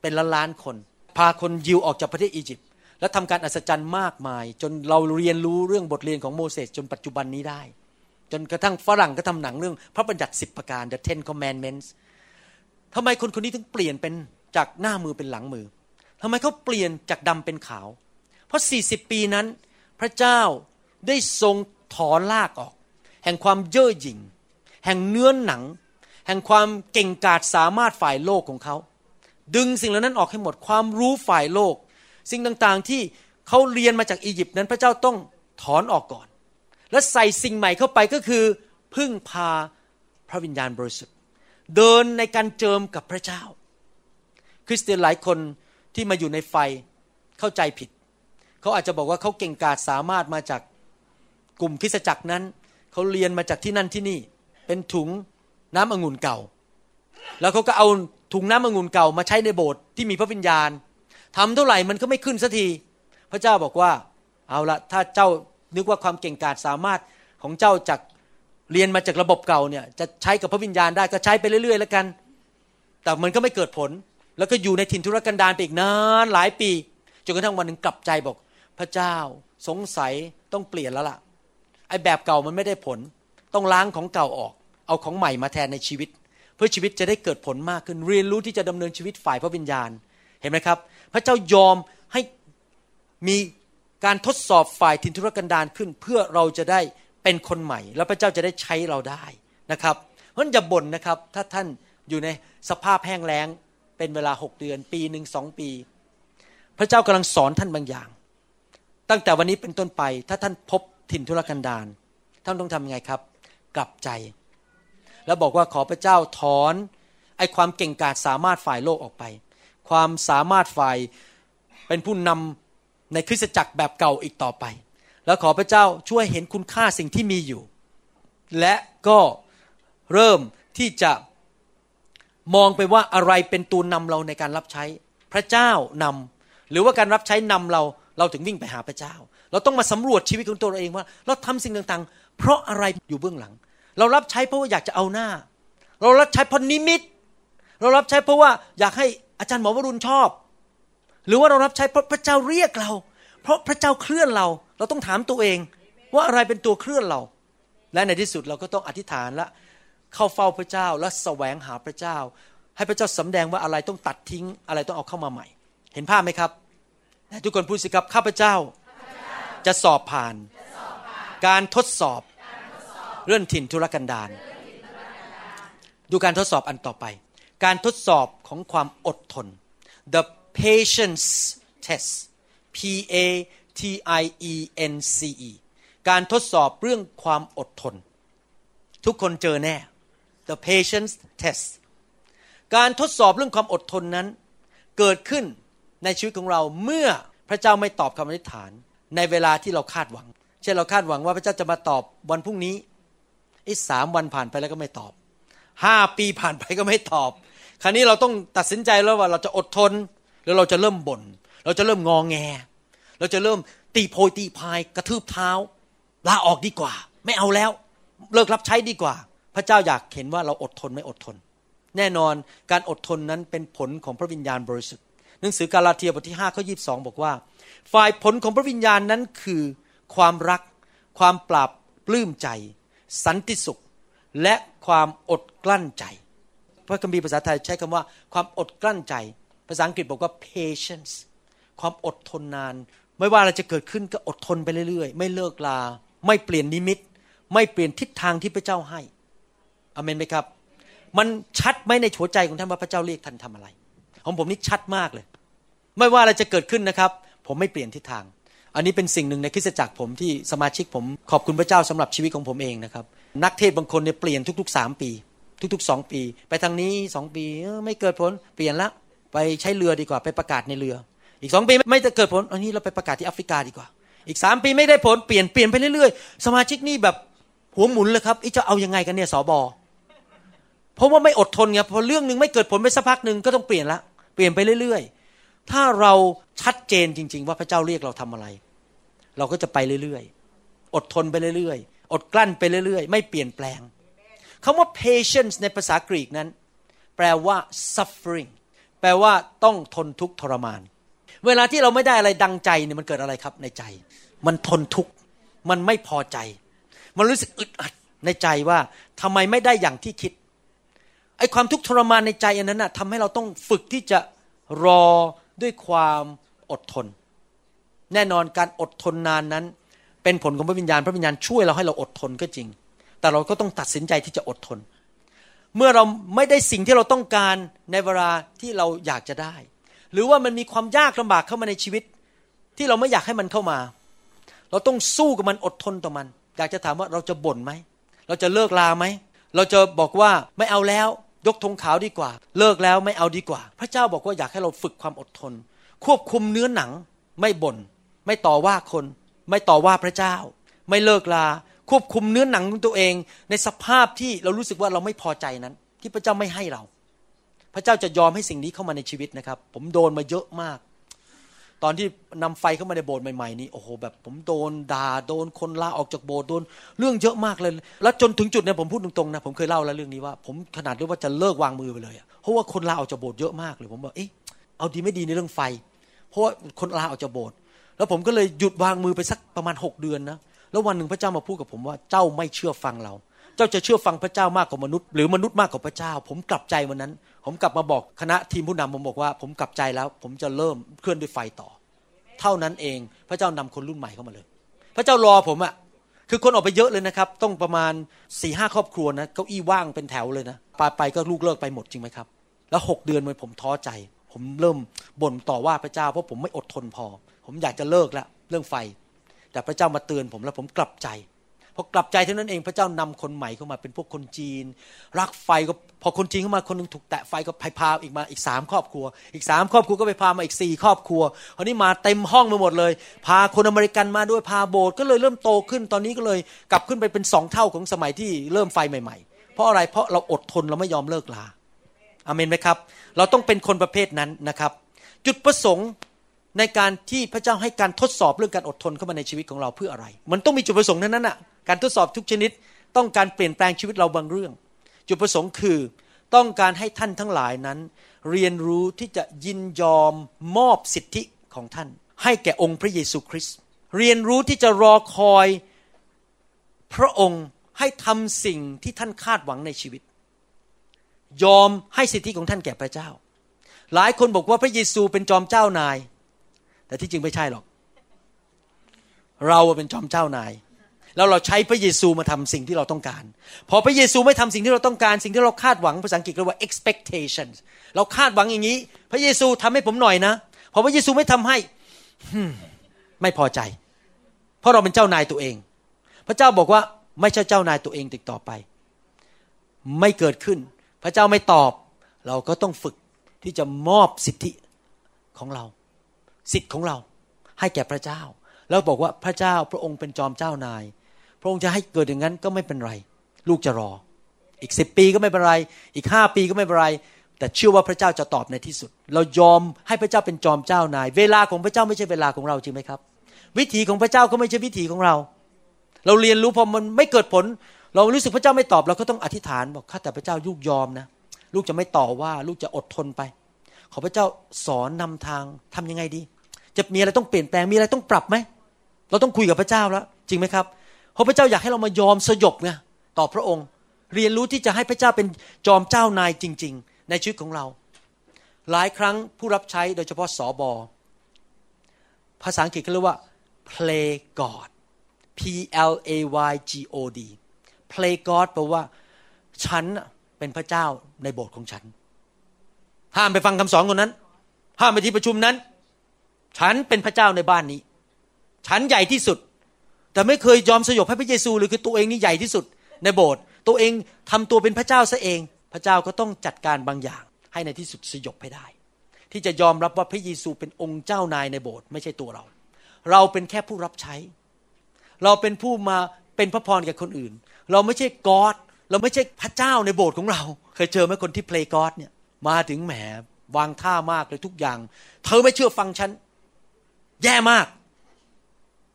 เป็นล้านล้านคน พาคนยิวออกจากประเทศอียิปต์ และทำการอัศจรรย์มากมาย จนเราเรียนรู้เรื่องบทเรียนของโมเสสจนปัจจุบันนี้ได้ จนกระทั่งฝรั่งก็ทำหนังเรื่องพระบัญญัติสิบประการ The Ten Commandments ทำไมคนคนนี้ถึงเปลี่ยนเป็นจากหน้ามือเป็นหลังมือทำไมเขาเปลี่ยนจากดำเป็นขาว เพราะ 40 ปีนั้น พระเจ้าได้ทรงถอนลากออก แห่งความเย่อหยิ่ง แห่งเนื้อหนัง แห่งความเก่งกาจสามารถฝ่ายโลกของเขา ดึงสิ่งเหล่านั้นออกให้หมดความรู้ฝ่ายโลก สิ่งต่างๆที่เขาเรียนมาจากอียิปต์นั้นพระเจ้าต้องถอนออกก่อน และใส่สิ่งใหม่เข้าไปก็คือ พึ่งพาพระวิญญาณบริสุทธิ์เดินในการเจิมกับพระเจ้า คริสเตียนหลายคนที่มาอยู่ในไฟเข้าใจผิด เขาอาจจะบอกว่าเขาเก่งกาจสามารถมาจากกลุ่มคริสตจักรนั้น เขาเรียนมาจากที่นั่นที่นี่ เป็นถุงน้ำองุ่นเก่า แล้วเขาก็เอาถุงน้ำองุ่นเก่ามาใช้ในโบสถ์ที่มีพระวิญญาณ ทำเท่าไหร่มันก็ไม่ขึ้นสักที พระเจ้าบอกว่า เอาละถ้าเจ้านึกว่าความเก่งกาจสามารถของเจ้าจากเรียนมาจากระบบเก่าเนี่ยจะใช้กับพระวิญญาณได้ก็ใช้ไปเรื่อย ๆ แล้วกัน แต่มันก็ไม่เกิดผล แล้วก็อยู่ในถิ่นทุรกันดารไปอีกนานหลายปีจนกระทั่งวันหนึ่งกลับใจบอก พระเจ้าสงสัยต้องเปลี่ยนแล้วล่ะไอ้แบบเก่ามันไม่ได้ผล ต้องล้างของเก่าออก เอาของใหม่มาแทนในชีวิต เพื่อชีวิตจะได้เกิดผลมากขึ้นเรียนรู้ที่จะดำเนินชีวิตฝ่ายพระวิญญาณ เห็นไหมครับ พระเจ้ายอมให้มีการทดสอบฝ่ายถิ่นทุรกันดารขึ้น เพื่อเราจะได้เป็นคนใหม่ แล้วพระเจ้าจะได้ใช้เราได้นะครับเพราะฉะนั้นอย่าบ่นนะครับ ถ้าท่านอยู่ในสภาพแห้งแล้งเป็นเวลาหกเดือน ปีหนึ่งสองปี พระเจ้ากำลังสอนท่านบางอย่าง ตั้งแต่วันนี้เป็นต้นไป ถ้าท่านพบถิ่นทุรกันดารท่านต้องทำยังไงครับ กลับใจ แล้วบอกว่าขอพระเจ้าถอนไอความเก่งกาจสามารถฝ่ายโลกออกไป ความสามารถฝ่ายเป็นผู้นำในคริสตจักรแบบเก่าอีกต่อไป แล้วขอพระเจ้าช่วยเห็นคุณค่าสิ่งที่มีอยู่ และก็เริ่มที่จะมองไปว่าอะไรเป็นตัวนำเราในการรับใช้ พระเจ้านำหรือว่าการรับใช้นำเราเราถึงวิ่งไปหาพระเจ้า เราต้องมาสำรวจชีวิตของตัวเราเองว่า เราทำสิ่งต่างๆ เพราะอะไรอยู่เบื้องหลัง เรารับใช้เพราะว่าอยากจะเอาหน้า เรารับใช้เพราะนิมิต เรารับใช้เพราะว่าอยากให้ อาจารย์หมอวรุณชอบ หรือว่าเรารับใช้เพราะพระเจ้าเรียกเรา เพราะพระเจ้าเคลื่อนเรา เราต้องถามตัวเอง ว่าอะไรเป็นตัวเคลื่อนเรา และในที่สุดเราก็ต้องอธิษฐานและเข้าเฝ้าพระเจ้าและแสวงหาพระเจ้า ให้พระเจ้าสำแดงว่าอะไรต้องตัดทิ้ง อะไรต้องเอาเข้ามาใหม่ เห็นภาพไหมครับทุกคนพูดสิครับข้าพเจ้า จะสอบผ่าน การทดสอบเรื่องถิ่นธุรกันดารดูการทดสอบอันต่อไป การทดสอบของความอดทน the patience test P A T I E N C E การทดสอบเรื่องความอดทน ทุกคนเจอแน่ the patience test การทดสอบเรื่องความอดทนนั้น เกิดขึ้นในชีวิตของเราเมื่อพระเจ้าไม่ตอบคำอธิษฐาน ในเวลาที่เราคาดหวัง เช่นเราคาดหวังว่าพระเจ้าจะมาตอบวันพรุ่งนี้อีกสามวันผ่านไปแล้วก็ไม่ตอบห้าปีผ่านไปก็ไม่ตอบ คราวนี้เราต้องตัดสินใจแล้วว่าเราจะอดทน หรือเราจะเริ่มบน่นเราจะเริ่มงองแง เราจะเริ่มตีโพยตีพายกระทืบเท้าลาออกดีกว่า ไม่เอาแล้ว เลิกรับใช้ดีกว่า พระเจ้าอยากเห็นว่าเราอดทนไม่อดทน แน่นอนการอดทนนั้นเป็นผลของพระวิญญาณบริสุทธิ์หนังสือกาลาเทียบทที่5ข้อ22บอกว่า ฝ่ายผลของพระวิญญาณนั้นคือความรัก ความปราบปลื้มใจ สันติสุข และความอดกลั้นใจ พระคัมภีร์ภาษาไทยใช้คำว่าความอดกลั้นใจ ภาษาอังกฤษบอกว่า patience ความอดทนนาน ไม่ว่าอะไรจะเกิดขึ้นก็อดทนไปเรื่อยๆ ไม่เลิกลา ไม่เปลี่ยนนิมิต ไม่เปลี่ยนทิศทางที่พระเจ้าให้อเมนไหมครับ มันชัดไหมในหัวใจของท่านว่าพระเจ้าเรียกท่านทำอะไร ของผมนี่ชัดมากเลย ไม่ว่าอะไรจะเกิดขึ้นนะครับ ผมไม่เปลี่ยนทิศทาง อันนี้เป็นสิ่งหนึ่งในคริสตจักรผมที่สมาชิกผม ขอบคุณพระเจ้าสำหรับชีวิตของผมเองนะครับ นักเทศบางคนเนี่ยเปลี่ยนทุกๆสามปี ทุกๆสองปี ไปทางนี้สองปีไม่เกิดผลเปลี่ยนละไปใช้เรือดีกว่าไปประกาศในเรือ อีกสองปีไม่จะเกิดผลอันนี้เราไปประกาศที่แอฟริกาดีกว่า อีกสามปีไม่ได้ผลเปลี่ยนเปลี่ยนไปเรื่อยๆ สมาชิกนี่แบบหัวหมุนเลยครับอีจะเอายังไงกันเนี่ยสอบอเพราะว่าไม่อดทนไงพอเรื่องหนึ่งไม่เกิดผลไปสักพักหนึ่งก็ต้องเปลี่ยนละเปลี่ยนไปเรื่อยๆ ถ้าเราชัดเจนจริง ๆ ว่าพระเจ้าเรียกเราทำอะไร เราก็จะไปเรื่อยๆ อดทนไปเรื่อยๆ อดกลั้นไปเรื่อยๆ ไม่เปลี่ยนแปลง คำว่า patience ในภาษากรีกนั้น แปลว่า suffering แปลว่าต้องทนทุกข์ทรมาน เวลาที่เราไม่ได้อะไรดังใจเนี่ยมันเกิดอะไรครับในใจ มันทนทุกข์ มันไม่พอใจ มันรู้สึกอึดอัดในใจว่าทำไมไม่ได้อย่างที่คิด ไอ้ความทุกข์ทรมานในใจอันนั้นนะทำให้เราต้องฝึกที่จะรอด้วยความอดทน แน่นอนการอดทนนานนั้น เป็นผลของพระวิญญาณ พระวิญญาณช่วยเราให้เราอดทนก็จริง แต่เราก็ต้องตัดสินใจที่จะอดทน เมื่อเราไม่ได้สิ่งที่เราต้องการในเวลาที่เราอยากจะได้ หรือว่ามันมีความยากลำบากเข้ามาในชีวิต ที่เราไม่อยากให้มันเข้ามา เราต้องสู้กับมันอดทนต่อมัน อยากจะถามว่าเราจะบ่นไหม เราจะเลิกลาไหม เราจะบอกว่าไม่เอาแล้ว ยกธงขาวดีกว่า เลิกแล้วไม่เอาดีกว่า พระเจ้าบอกว่าอยากให้เราฝึกความอดทน ควบคุมเนื้อหนัง ไม่บน่นไม่ต่อว่าคน ไม่ต่อว่าพระเจ้า ไม่เลิกลา ควบคุมเนื้อหนังของตัวเอง ในสภาพที่เรารู้สึกว่าเราไม่พอใจนั้น ที่พระเจ้าไม่ให้เรา พระเจ้าจะยอมให้สิ่งนี้เข้ามาในชีวิตนะครับ ผมโดนมาเยอะมาก ตอนที่นำไฟเข้ามาในโบสถ์ใหม่ๆนี่โอ้โหแบบ ผมโดนด่าโดนคนลาออกจากโบสถ์โดนเรื่องเยอะมากเลย แล้วจนถึงจุดเนี่ยผมพูดตรงๆนะผมเคยเล่าแล้วเรื่องนี้ว่า ผมขนาดเรียกว่าจะเลิกวางมือไปเลยเพราะว่าคนลาออกจากโบสถ์เยอะมากเลยผมบอกเอ๊ะเอาดีไม่ดีในเรื่องไฟ เพราะว่าคนลาออกจากโบสถ์แล้วผมก็เลยหยุดวางมือไปสักประมาณหกเดือนนะ แล้ววันหนึ่งพระเจ้ามาพูดกับผมว่าเจ้าไม่เชื่อฟังเรา เจ้าจะเชื่อฟังพระเจ้ามากกว่ามนุษย์ หรือมนุษย์มากกว่าพระเจ้า ผมกลับใจวันนั้น ผมกลับมาบอกคณะทีมผู้นำผมบอกว่า ผมกลับใจแล้ว ผมจะเริ่มเคลื่อนด้วยไฟต่อ เท่านั้นเองพระเจ้านำคนรุ่นใหม่เข้ามาเลย พระเจ้ารอผมอะคือคนออกไปเยอะเลยนะครับ ต้องประมาณสี่ห้าครอบครัวนะเก้าอี้ว่างเป็นแถวเลยนะไปไปก็ลูกเลิกไปหมดจริงไหมครับ แล้วหกเดือนเลยผมท้อใจ ผมเริ่มบ่นต่อว่าพระเจ้าเพราะผมไม่อดทนพอ ผมอยากจะเลิกแล้วเรื่องไฟ แต่พระเจ้ามาเตือนผมแล้วผมกลับใจพอกลับใจเท่านั้นเองพระเจ้านำคนใหม่เข้ามาเป็นพวกคนจีน รักไฟก็พอคนจีนเข้ามาคนนึงถูกแตะไฟก็พาพาอีกมาอีกสามครอบครัว อีกสามครอบครัวก็ไปพามาอีกสี่ครอบครัวคราวนี้มาเต็มห้องไปหมดเลย พาคนอเมริกันมาด้วยพาโบสถ์ก็เลยเริ่มโตขึ้นตอนนี้ก็เลยกลับขึ้นไปเป็นสองเท่าของสมัยที่เริ่มไฟใหม่ ๆ เพราะอะไรเพราะเราอดทนเราไม่ยอมเลิกลาอเมนไหมครับ เราต้องเป็นคนประเภทนั้นนะครับ จุดประสงค์ ในการที่พระเจ้าให้การทดสอบเรื่องการอดทนเข้ามาในชีวิตของเราเพื่ออะไร มันต้องมีจุดประสงค์นั้นน่ะ การทดสอบทุกชนิดต้องการเปลี่ยนแปลงชีวิตเราบางเรื่อง จุดประสงค์คือต้องการให้ท่านทั้งหลายนั้น เรียนรู้ที่จะยินยอมมอบสิทธิของท่าน ให้แก่องค์พระเยซูคริสต์เรียนรู้ที่จะรอคอยพระองค์ให้ทำสิ่งที่ท่านคาดหวังในชีวิต ยอมให้สิทธิของท่านแก่พระเจ้า หลายคนบอกว่าพระเยซูเป็นจอมเจ้านาย แต่ที่จริงไม่ใช่หรอก เราเป็นจอมเจ้านาย แล้วเราใช้พระเยซูมาทำสิ่งที่เราต้องการ พอพระเยซูไม่ทำสิ่งที่เราต้องการ สิ่งที่เราคาดหวังภาษาอังกฤษเรียกว่า expectation เราคาดหวังอย่างนี้ พระเยซูทำให้ผมหน่อยนะพอพระเยซูไม่ทำให้ไม่พอใจ เพราะเราเป็นเจ้านายตัวเอง พระเจ้าบอกว่าไม่ใช่เจ้านายตัวเองติดต่อไป ไม่เกิดขึ้น พระเจ้าไม่ตอบ เราก็ต้องฝึกที่จะมอบสิทธิของเรา สิทธิ์ของเรา ให้แก่พระเจ้า แล้วบอกว่าพระเจ้าพระองค์เป็นจอมเจ้านาย พระองค์จะให้เกิดอย่างนั้นก็ไม่เป็นไร ลูกจะรอ อีกสิบปีก็ไม่เป็นไร อีกห้าปีก็ไม่เป็นไรแต่เชื่อว่าพระเจ้าจะตอบในที่สุด เรายอมให้พระเจ้าเป็นจอมเจ้านาย เวลาของพระเจ้าไม่ใช่เวลาของเราจริงไหมครับ วิถีของพระเจ้าก็ไม่ใช่วิถีของเรา เราเรียนรู้พอมันไม่เกิดผล เรารู้สึกพระเจ้าไม่ตอบเราก็ต้องอธิษฐานบอกข้าแต่พระเจ้าลูกยอมนะ ลูกจะไม่ต่อว่าลูกจะอดทนไป ขอพระเจ้าสอนนำทางทำยังไงดี จะมีอะไรต้องเปลี่ยนแปลงมีอะไรต้องปรับไหมเราต้องคุยกับพระเจ้าแล้ว จริงไหมครับเพราะพระเจ้าอยากให้เรามายอมสยบไงต่อพระองค์ เรียนรู้ที่จะให้พระเจ้าเป็นจอมเจ้านายจริง ๆ ในชีวิตของเรา หลายครั้งผู้รับใช้โดยเฉพาะสอบอภาษาอังกฤษเขาเรียกว่า play God P L A Y G O D play God แปลว่า ฉันเป็นพระเจ้าในโบสถ์ของฉัน ห้ามไปฟังคำสอนคนนั้น ห้ามไปที่ประชุมนั้น ฉันเป็นพระเจ้าในบ้านนี้ ฉันใหญ่ที่สุด แต่ไม่เคยยอมสยบให้พระเยซูเลยคือตัวเองนี่ใหญ่ที่สุด ในโบสถ์ตัวเองทำตัวเป็นพระเจ้าซะเอง พระเจ้าก็ต้องจัดการบางอย่าง ให้ในที่สุดสยบให้ได้ ที่จะยอมรับว่าพระเยซูเป็นองค์เจ้านายในโบสถ์ไม่ใช่ตัวเรา เราเป็นแค่ผู้รับใช้ เราเป็นผู้มาเป็นพระพรแก่คนอื่น เราไม่ใช่กอดเราไม่ใช่พระเจ้าในโบสถ์ของเรา เคยเจอไหมคนที่เพลย์กอดเนี่ยมาถึงแหมวางท่ามากเลยทุกอย่าง เธอไม่เชื่อฟังฉัน แย่มาก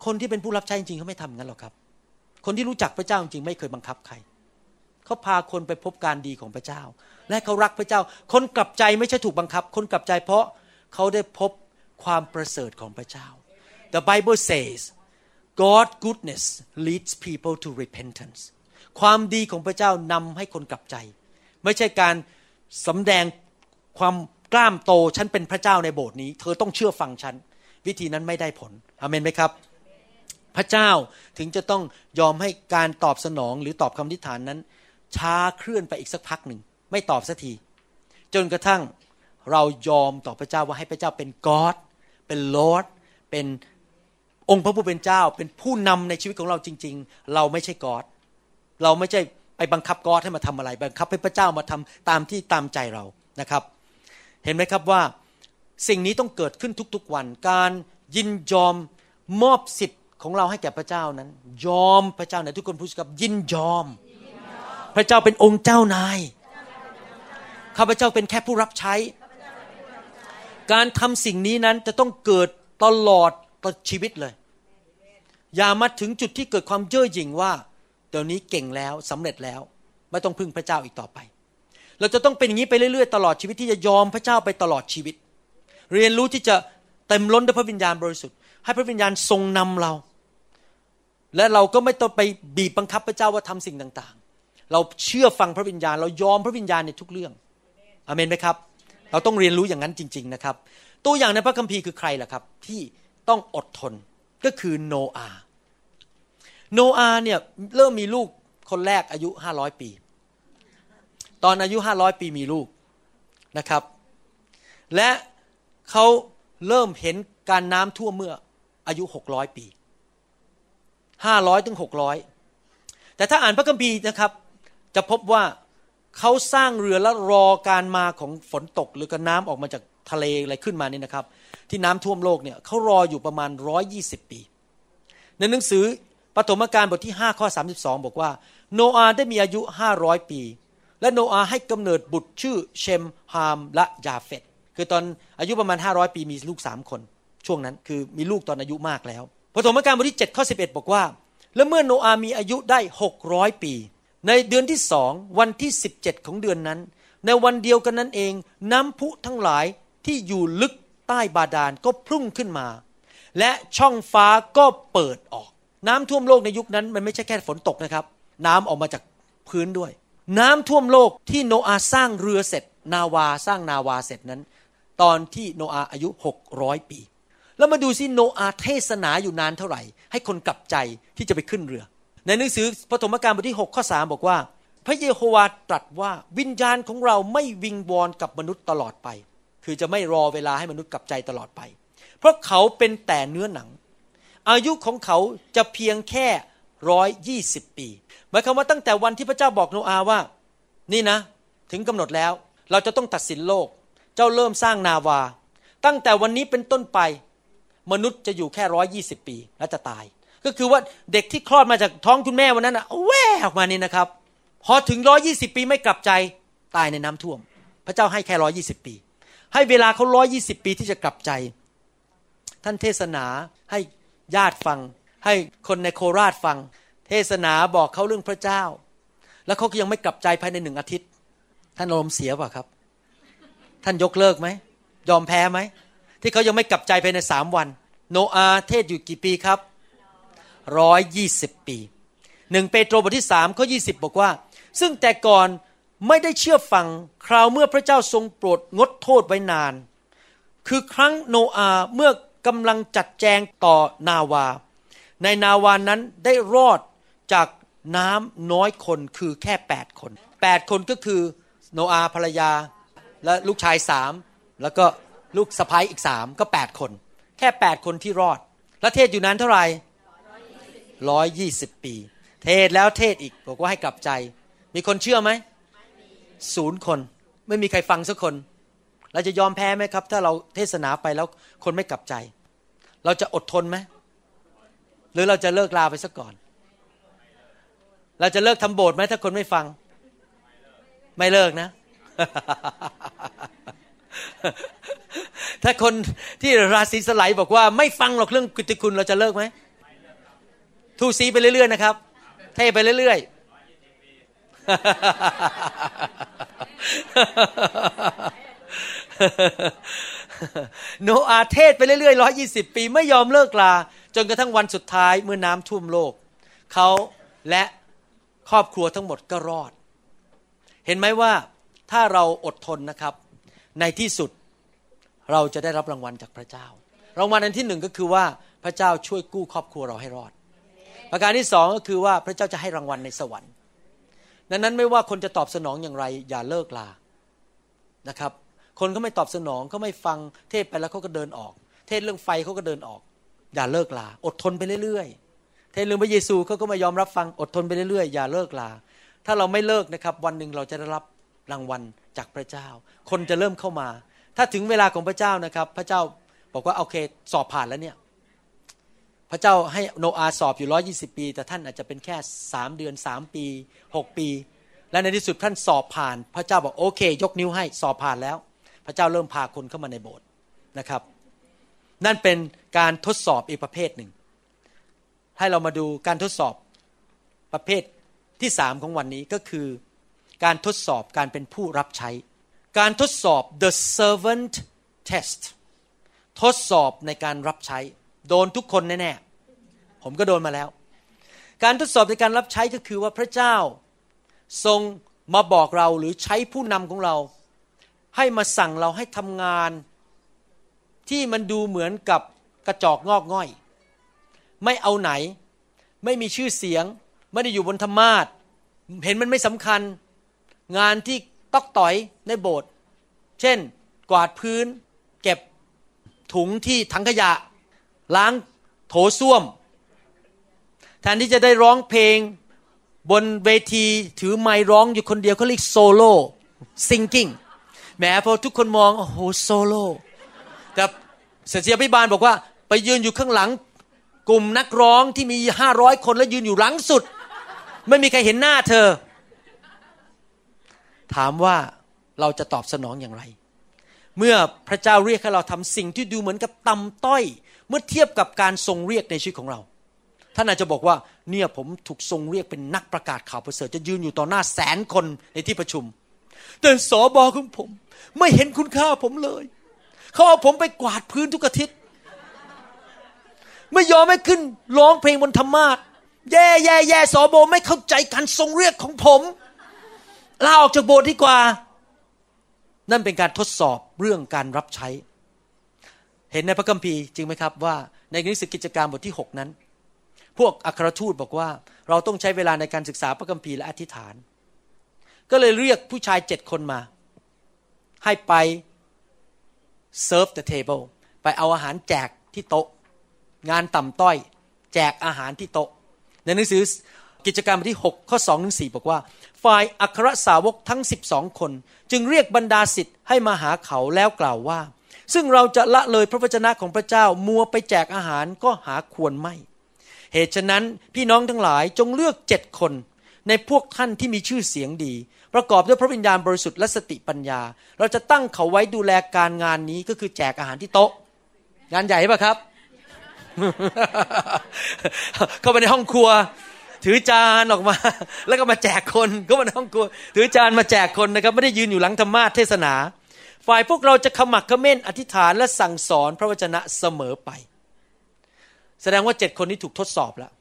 คนที่เป็นผู้รับใช้จริงเขาไม่ทำงั้นหรอกครับ คนที่รู้จักพระเจ้าจริงไม่เคยบังคับใครเขาพาคนไปพบการดีของพระเจ้า และเขารักพระเจ้า คนกลับใจไม่ใช่ถูกบังคับ คนกลับใจเพราะเขาได้พบความประเสริฐของพระเจ้า The Bible says God goodness leads people to repentance ความดีของพระเจ้านำให้คนกลับใจ ไม่ใช่การสำแดงความกล้ามโตฉันเป็นพระเจ้าในโบสถ์นี้ เธอต้องเชื่อฟังฉัน วิธีนั้นไม่ได้ผลอเมนไหมครับ พระเจ้าถึงจะต้องยอมให้การตอบสนองหรือตอบคำทิฏฐานนั้น ช้าเคลื่อนไปอีกสักพักหนึ่ง ไม่ตอบสักที จนกระทั่งเรายอมต่อพระเจ้าว่าให้พระเจ้าเป็นกอดเป็นลอดเป็นองค์พระผู้เป็นเจ้า เป็นผู้นำในชีวิตของเราจริง ๆ เราไม่ใช่กอดเราไม่ใช่ไปบังคับกอดให้มาทำอะไร บังคับให้พระเจ้ามาทำตามที่ตามใจเรานะครับ เห็นไหมครับว่า สิ่งนี้ต้องเกิดขึ้นทุกๆวัน การยินยอมมอบสิทธิ์ของเราให้แก่พระเจ้านั้น ยอมพระเจ้าในทุกคนพูดกับยินยอม พระเจ้าเป็นองค์เจ้านายข้าพเจ้าเป็นแค่ผู้รับใช้ การทำสิ่งนี้นั้นจะต้องเกิดตลอดตลอดชีวิตเลย อย่ามาถึงจุดที่เกิดความเย่อหยิ่งว่าเดี๋ยวนี้เก่งแล้วสำเร็จแล้ว ไม่ต้องพึ่งพระเจ้าอีกต่อไป เราจะต้องเป็นอย่างนี้ไปเรื่อยๆ ตลอดชีวิตที่จะยอมพระเจ้าไปตลอดชีวิต เรียนรู้ที่จะเต็มล้นด้วยพระวิญญาณบริสุทธิ์ ให้พระวิญญาณทรงนำเรา และเราก็ไม่ต้องไปบีบบังคับพระเจ้าว่าทำสิ่งต่างๆ เราเชื่อฟังพระวิญญาณ เรายอมพระวิญญาณในทุกเรื่องอเมนไหมครับ เราต้องเรียนรู้อย่างนั้นจริง ๆนะครับ ตัวอย่างในพระคัมภีร์คือใครล่ะครับ ที่ต้องอดทนก็คือโนอาโนอาเนี่ยเริ่มมีลูกคนแรกอายุห้าร้อยปี ตอนอายุห้าร้อยปีมีลูกนะครับ และ เขาเริ่มเห็นการน้ำท่วมเมื่ออายุหกร้อยปีห้าร้อยถึงหกร้อยแต่ถ้าอ่านพระคัมภีร์นะครับ จะพบว่าเขาสร้างเรือแล้วรอการมาของฝนตก หรือการน้ำออกมาจากทะเลอะไรขึ้นมานี่นะครับ ที่น้ำท่วมโลกเนี่ยเขารออยู่ประมาณร้อยี่สิบปี ในหนังสือปฐมกาลบทที่5ข้อ32 บอกว่า โนอาได้มีอายุ 500 ปี และโนอาให้กำเนิดบุตรชื่อเชมฮามและยาเฟต คือตอนอายุประมาณ 500 ปีมีลูกสามคน ช่วงนั้นคือมีลูกตอนอายุมากแล้วปฐมกาลบทที่7ข้อ11 บอกว่า และเมื่อโนอามีอายุได้ 600 ปี ในเดือนที่สองวันที่ 17 ของเดือนนั้น ในวันเดียวกันนั้นเอง น้ำพุทั้งหลายที่อยู่ลึกใต้บาดาลก็พุ่งขึ้นมา และช่องฟ้าก็เปิดออก น้ำท่วมโลกในยุคนั้น มันไม่ใช่แค่ฝนตกนะครับ น้ำออกมาจากพื้นด้วย น้ำท่วมโลกที่โนอาสร้างเรือเสร็จ นาวาสร้างนาวาเสร็จนั้น ตอนที่โนอาอายุ 600 ปี แล้วมาดูซิโนอาเทศนาอยู่นานเท่าไหร่ ให้คนกลับใจที่จะไปขึ้นเรือ ในหนังสือปฐมกาลบทที่ 6 ข้อ 3 บอกว่า พระเยโฮวาตรัสว่าวิญญาณของเราไม่วิงวอนกับมนุษย์ตลอดไป คือจะไม่รอเวลาให้มนุษย์กลับใจตลอดไป เพราะเขาเป็นแต่เนื้อหนัง อายุของเขาจะเพียงแค่ร้อยยี่สิบปี หมายความว่าตั้งแต่วันที่พระเจ้าบอกโนอาว่า นี่นะ ถึงกำหนดแล้ว เราจะต้องตัดสินโลก เจ้าเริ่มสร้างนาวา ตั้งแต่วันนี้เป็นต้นไป มนุษย์จะอยู่แค่ร้อยยี่สิบปีแล้วจะตาย ก็คือว่าเด็กที่คลอดมาจากท้องคุณแม่วันนั้นอะแววออกมานี่นะครับ พอถึงร้อยี่สิบปีไม่กลับใจตายในน้ำท่วม พระเจ้าให้แค่ร้อยี่สิบปี ให้เวลาเขาร้อยี่สิบปีที่จะกลับใจ ท่านเทศนาให้ญาติฟัง ให้คนในโคราชฟัง เทศนาบอกเขาเรื่องพระเจ้า แล้วเขาก็ยังไม่กลับใจภายในหนึ่งอาทิตย์ ท่านอารมณ์เสียป่ะครับ ท่านยกเลิกไหม ยอมแพ้ไหม ที่เขายังไม่กลับใจภายในสามวัน โนอาเทศอยู่กี่ปีครับร้อยยี่สิบปีหนึ่งเปโตรบทที่สามข้อยีบอกว่า ซึ่งแต่ก่อนไม่ได้เชื่อฟังคราวเมื่อพระเจ้าทรงโปรดงดโทษไว้นาน คือครั้งโนอาเมื่อกำลังจัดแจงต่อนาวา ในนาวานั้นได้รอดจากน้ำน้อยคนคือแค่แปดคนแปดคนก็คือโนอาภรรยา และลูกชายสามแล้วก็ลูกสะพ้ายอีกสามก็แปดคน แค่แปดคนที่รอดและเทศอยู่นั้นเท่าไหร่ร้อยยี่สิบปี เทศแล้วเทศอีกบอกว่าให้กลับใจ มีคนเชื่อไหมศูนย์คน ไม่มีใครฟังสักคน เราจะยอมแพ้ไหมครับ ถ้าเราเทศนาไปแล้วคนไม่กลับใจ เราจะอดทนไหมหรือเราจะเลิกลาไปซะก่อน เราจะเลิกทำโบสถ์ไหมถ้าคนไม่ฟัง ไม่เลิกนะ ถ้าคนที่ราศีสไลบอกว่าไม่ฟังหรอกเรื่องกิตติคุณเราจะเลิกไหมทูซีไปเรื่อยๆนะครับ เทไปเรื่อยๆ โนอาเทศไปเรื่อยๆร้อยี่สิบปี ไม่ยอมเลิกลา จนกระทั่งวันสุดท้ายเมื่อน้ำท่วมโลก เขาและครอบครัวทั้งหมดก็รอด เห็นไหมว่า ถ้าเราอดทนนะครับ ในที่สุดเราจะได้รับรางวัลจากพระเจ้า รางวัลอันที่หนึ่งก็คือว่าพระเจ้าช่วยกู้ครอบครัวเราให้รอด ประการที่สองก็คือว่าพระเจ้าจะให้รางวัลในสวรรค์ดังนั้นไม่ว่าคนจะตอบสนองอย่างไร อย่าเลิกลานะครับ คนเขาไม่ตอบสนองเขาไม่ฟังเทศไปแล้วเขาก็เดินออก เทศเรื่องไฟเขาก็เดินออก อย่าเลิกลา อดทนไปเรื่อยๆ เทศเรื่องพระเยซูเขาก็ไม่ยอมรับฟังอดทนไปเรื่อยๆอย่าเลิกลา ถ้าเราไม่เลิกนะครับ วันหนึ่งเราจะได้รับ รางวัลจากพระเจ้า คนจะเริ่มเข้ามา ถ้าถึงเวลาของพระเจ้านะครับ พระเจ้าบอกว่าโอเคสอบผ่านแล้วเนี่ยพระเจ้าให้โนอาสอบอยู่ร้อยี่สิปี แต่ท่านอาจจะเป็นแค่สามเดือนสามปีหกปี และในที่สุดท่านสอบผ่าน พระเจ้าบอกโอเค ยกนิ้วให้สอบผ่านแล้ว พระเจ้าเริ่มพาคนเข้ามาในโบสถ์นะครับ นั่นเป็นการทดสอบอีกประเภทหนึ่ง ให้เรามาดูการทดสอบประเภทที่สามของวันนี้ก็คือ การทดสอบการเป็นผู้รับใช้ การทดสอบ the servant test ทดสอบในการรับใช้ โดนทุกคนแน่ๆผมก็โดนมาแล้ว การทดสอบในการรับใช้ก็คือว่าพระเจ้า ทรงมาบอกเราหรือใช้ผู้นำของเรา ให้มาสั่งเราให้ทำงาน ที่มันดูเหมือนกับกระจอกงอกง่อย ไม่เอาไหน ไม่มีชื่อเสียง ไม่ได้อยู่บนธรรมาทเห็นมันไม่สำคัญ งานที่ตอกต่อยในโบสถ์เช่น กวาดพื้น เก็บถุงที่ถังขยะ ล้างโถส้วม แทนที่จะได้ร้องเพลงบนเวทีถือไมค์ร้องอยู่คนเดียวเขาเรียกโซโล่ซิงกิ้งแหมพอทุกคนมอง โอ้โหโซโล่แต่เสียพิบาลบอกว่า ไปยืนอยู่ข้างหลัง กลุ่มนักร้องที่มีห้าร้อยคนแล้วยืนอยู่หลังสุด ไม่มีใครเห็นหน้าเธอ ถามว่าเราจะตอบสนองอย่างไร เมื่อพระเจ้าเรียกให้เราทำสิ่งที่ดูเหมือนกับต่ำต้อย เมื่อเทียบกับการทรงเรียกในชีวิตของเรา ท่านอาจจะบอกว่าเนี่ยผมถูกทรงเรียกเป็นนักประกาศข่าวประเสริฐจะยืนอยู่ต่อหน้าแสนคนในที่ประชุม แต่สอบอของผม ไม่เห็นคุณค่าผมเลยเขาเอาผมไปกวาดพื้นทุกอาทิตย์ไม่ยอมให้ขึ้นร้องเพลงบนธรรมาทแย่แย่แย่สอบอไม่เข้าใจการทรงเรียกของผม ลาออกจากโบสถ์ดีกว่า นั่นเป็นการทดสอบเรื่องการรับใช้ เห็นในพระคัมภีร์จริงไหมครับว่าในหนังสือกิจการบทที่ 6 นั้น พวกอัครทูตบอกว่า เราต้องใช้เวลาในการศึกษาพระคัมภีร์และอธิษฐาน ก็เลยเรียกผู้ชายเจ็ดคนมา ให้ไป serve the table ไปเอาอาหารแจกที่โต๊ะ งานต่ำต้อย แจกอาหารที่โต๊ะ ในหนังสือกิจการบทที่ 6 ข้อ2ถึง4บอกว่า ฝ่ายอัครสาวกทั้ง 12 คน จึงเรียกบรรดาสิทธิ์ให้มาหาเขาแล้วกล่าวว่า ซึ่งเราจะละเลยพระวจนะของพระเจ้ามัวไปแจกอาหารก็หาควรไม่ เหตุฉะนั้นพี่น้องทั้งหลายจงเลือกเจ็ดคน ในพวกท่านที่มีชื่อเสียงดี ประกอบด้วยพระวิญญาณบริสุทธิ์และสติปัญญา เราจะตั้งเขาไว้ดูแลการงานนี้ก็คือแจกอาหารที่โต๊ะ งานใหญ่ปะครับ เข้าไปในห้องครัว ถือจานออกมา แล้วก็มาแจกคนเข้ามาในห้องครัว ถือจานมาแจกคนนะครับไม่ได้ยืนอยู่หลังธรรมาทเทศนา ฝ่ายพวกเราจะขมักเขม้นอธิษฐานและสั่งสอนพระวจนะเสมอไป แสดงว่าเจ็ดคนนี้ถูกทดสอบแล้ว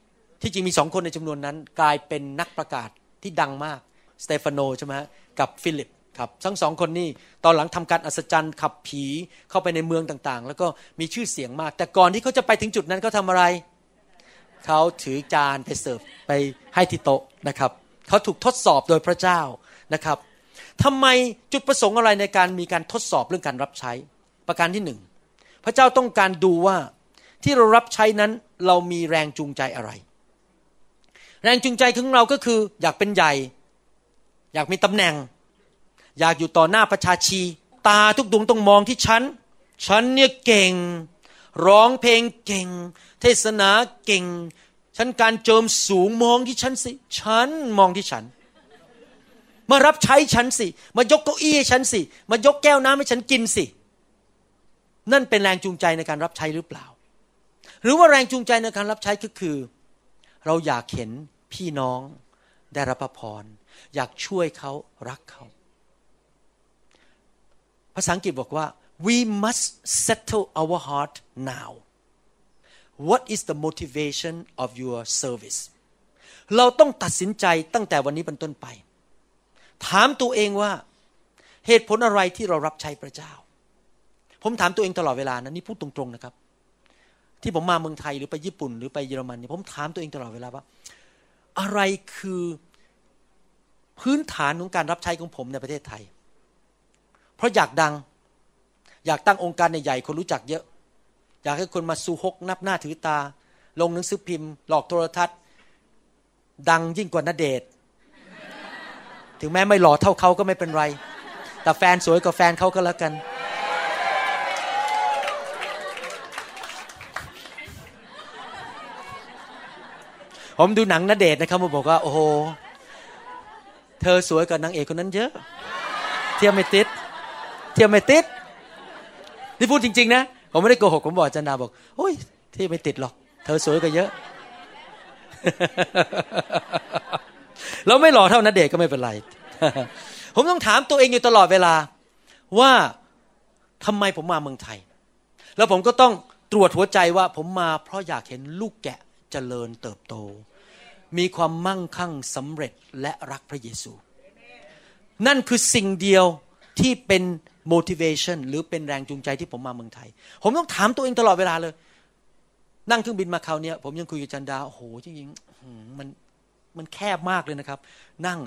ที่จริงมีสองคนในจำนวนนั้น กลายเป็นนักประกาศที่ดังมากสเตฟาโนใช่ไหมกับฟิลิปครับทั้งสองคนนี้ตอนหลังทำการอัศจรรย์ขับผีเข้าไปในเมืองต่างๆ แล้วก็มีชื่อเสียงมาก แต่ก่อนที่เขาจะไปถึงจุดนั้นเขาทำอะไร เขาถือจานไปเสิร์ฟไปให้ที่โต๊ะนะครับเขาถูกทดสอบโดยพระเจ้านะครับทำไมจุดประสงค์อะไรในการมีการทดสอบเรื่องการรับใช้ ประการที่หนึ่งพระเจ้าต้องการดูว่าที่เรารับใช้นั้นเรามีแรงจูงใจอะไร แรงจูงใจของเราก็คือ อยากเป็นใหญ่ อยากมีตำแหน่ง อยากอยู่ต่อหน้าประชาชี ตาทุกดวงต้องมองที่ฉัน ฉันเนี่ยเก่ง ร้องเพลงเก่ง เทศนาเก่ง ฉันการเจิมสูงมองที่ฉันสิ ฉันมองที่ฉัน มารับใช้ฉันสิ มายกเก้าอี้ให้ฉันสิ มายกแก้วน้ำให้ฉันกินสิ นั่นเป็นแรงจูงใจในการรับใช้หรือเปล่า หรือว่าแรงจูงใจในการรับใช้ก็คือ เราอยากเห็นพี่น้องได้รับพระพรอยากช่วยเขารักเขา ภาษาอังกฤษบอกว่า we must settle our heart now what is the motivation of your service เราต้องตัดสินใจตั้งแต่วันนี้เป็นต้นไป ถามตัวเองว่าเหตุผลอะไรที่เรารับใช้พระเจ้า ผมถามตัวเองตลอดเวลานะนี่พูดตรงๆนะครับ ที่ผมมาเมืองไทยหรือไปญี่ปุ่น หรือไปเยอรมันเนี่ยผมถามตัวเองตลอดเวลาว่า อะไรคือพื้นฐานของการรับใช้ของผมในประเทศไทย เพราะอยากดัง อยากตั้งองค์การใหญ่ๆคนรู้จักเยอะ อยากให้คนมาสูฮกนับหน้าถือตา ลงหนังสือพิมพ์ หลอกโทรทัศน์ ดังยิ่งกว่านาเดชถึงแม้ไม่หล่อเท่าเขาก็ไม่เป็นไร แต่แฟนสวยกว่าแฟนเขาก็แล้วกัน ผมดูหนังนาเดชนะครับมบอกว่า โอ้โห เธอสวยกว่านางเอกคนนั้นเยอะ เทียมไม่ติด เทียมไม่ติด นี่พูดจริง ๆ นะ ผมไม่ได้โกหกผมบอกจันดาบอกโอ้ยทียมไม่ติดหรอก เธอสวยกว่าเยอะ เราไม่หล่อเท่านาเดชก็ไม่เป็นไร ผมต้องถามตัวเองอยู่ตลอดเวลา ว่าทำไมผมมาเมืองไทย แล้วผมก็ต้องตรวจหัวใจว่าผมมาเพราะอยากเห็นลูกแกะเจริญเติบโต มีความมั่งคั่งสำเร็จและรักพระเยซู นั่นคือสิ่งเดียวที่เป็น motivation หรือเป็นแรงจูงใจที่ผมมาเมืองไทย ผมต้องถามตัวเองตลอดเวลาเลย นั่งเครื่องบินมาคราวนี้ผมยังคุยกับจันดาโอ้โหจริงๆมันมันแคบมากเลยนะครับ นั่ง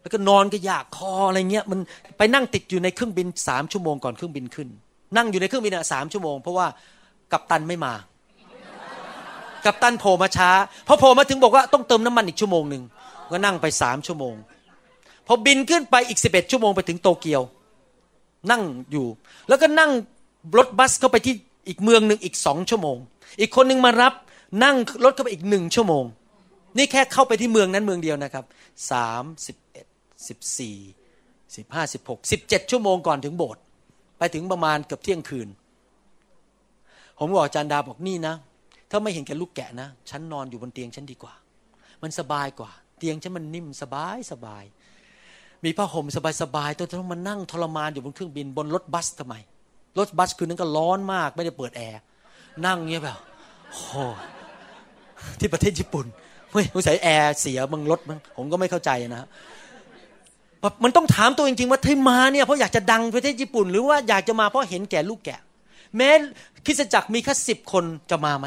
แล้วก็นอนก็อยากคออะไรเงี้ยมันไปนั่งติดอยู่ในเครื่องบินสามชั่วโมงก่อนเครื่องบินขึ้น นั่งอยู่ในเครื่องบินสามชั่วโมง เพราะว่ากัปตันไม่มากัปตันโผล่มาช้าพอโผล่มาถึงบอกว่าต้องเติมน้ำมันอีกชั่วโมงหนึ่งก็นั่งไปสามชั่วโมงพอบินขึ้นไปอีกสิบเอ็ดชั่วโมงไปถึงโตเกียว นั่งอยู่ แล้วก็นั่งรถบัสเข้าไปที่อีกเมืองหนึ่งอีกสองชั่วโมง อีกคนหนึ่งมารับนั่งรถเข้าไปอีกหนึ่งชั่วโมง นี่แค่เข้าไปที่เมืองนั้นเมืองเดียวนะครับสามสิบเอ็ดสิบสี่สิบห้าสิบหกสิบเจ็ดชั่วโมงก่อนถึงโบสถ์ไปถึงประมาณเกือบเที่ยงคืน ผมบอกอาจารย์ดาบอกนี่นะ ถ้าไม่เห็นแก่ลูกแกะนะ ฉันนอนอยู่บนเตียงฉันดีกว่า มันสบายกว่า เตียงฉันมันนิ่มสบายสบาย มีผ้าห่มสบายสบายตัวต้องมานั่งทรมานอยู่บนเครื่องบินบนรถบัสทำไม รถบัสคืนนั้นก็ร้อนมากไม่ได้เปิดแอร์นั่งเงี้ยแบบโอ้ที่ประเทศญี่ปุ่นเฮ้ยสงสัยแอร์เสียมึงรถมึงผมก็ไม่เข้าใจนะมันต้องถามตัวจริงๆว่าที่มาเนี่ยเพราะอยากจะดังประเทศญี่ปุ่น หรือว่าอยากจะมาเพราะเห็นแก่ลูกแกะแม้คริสจักรมีแค่สิบคนจะมาไหม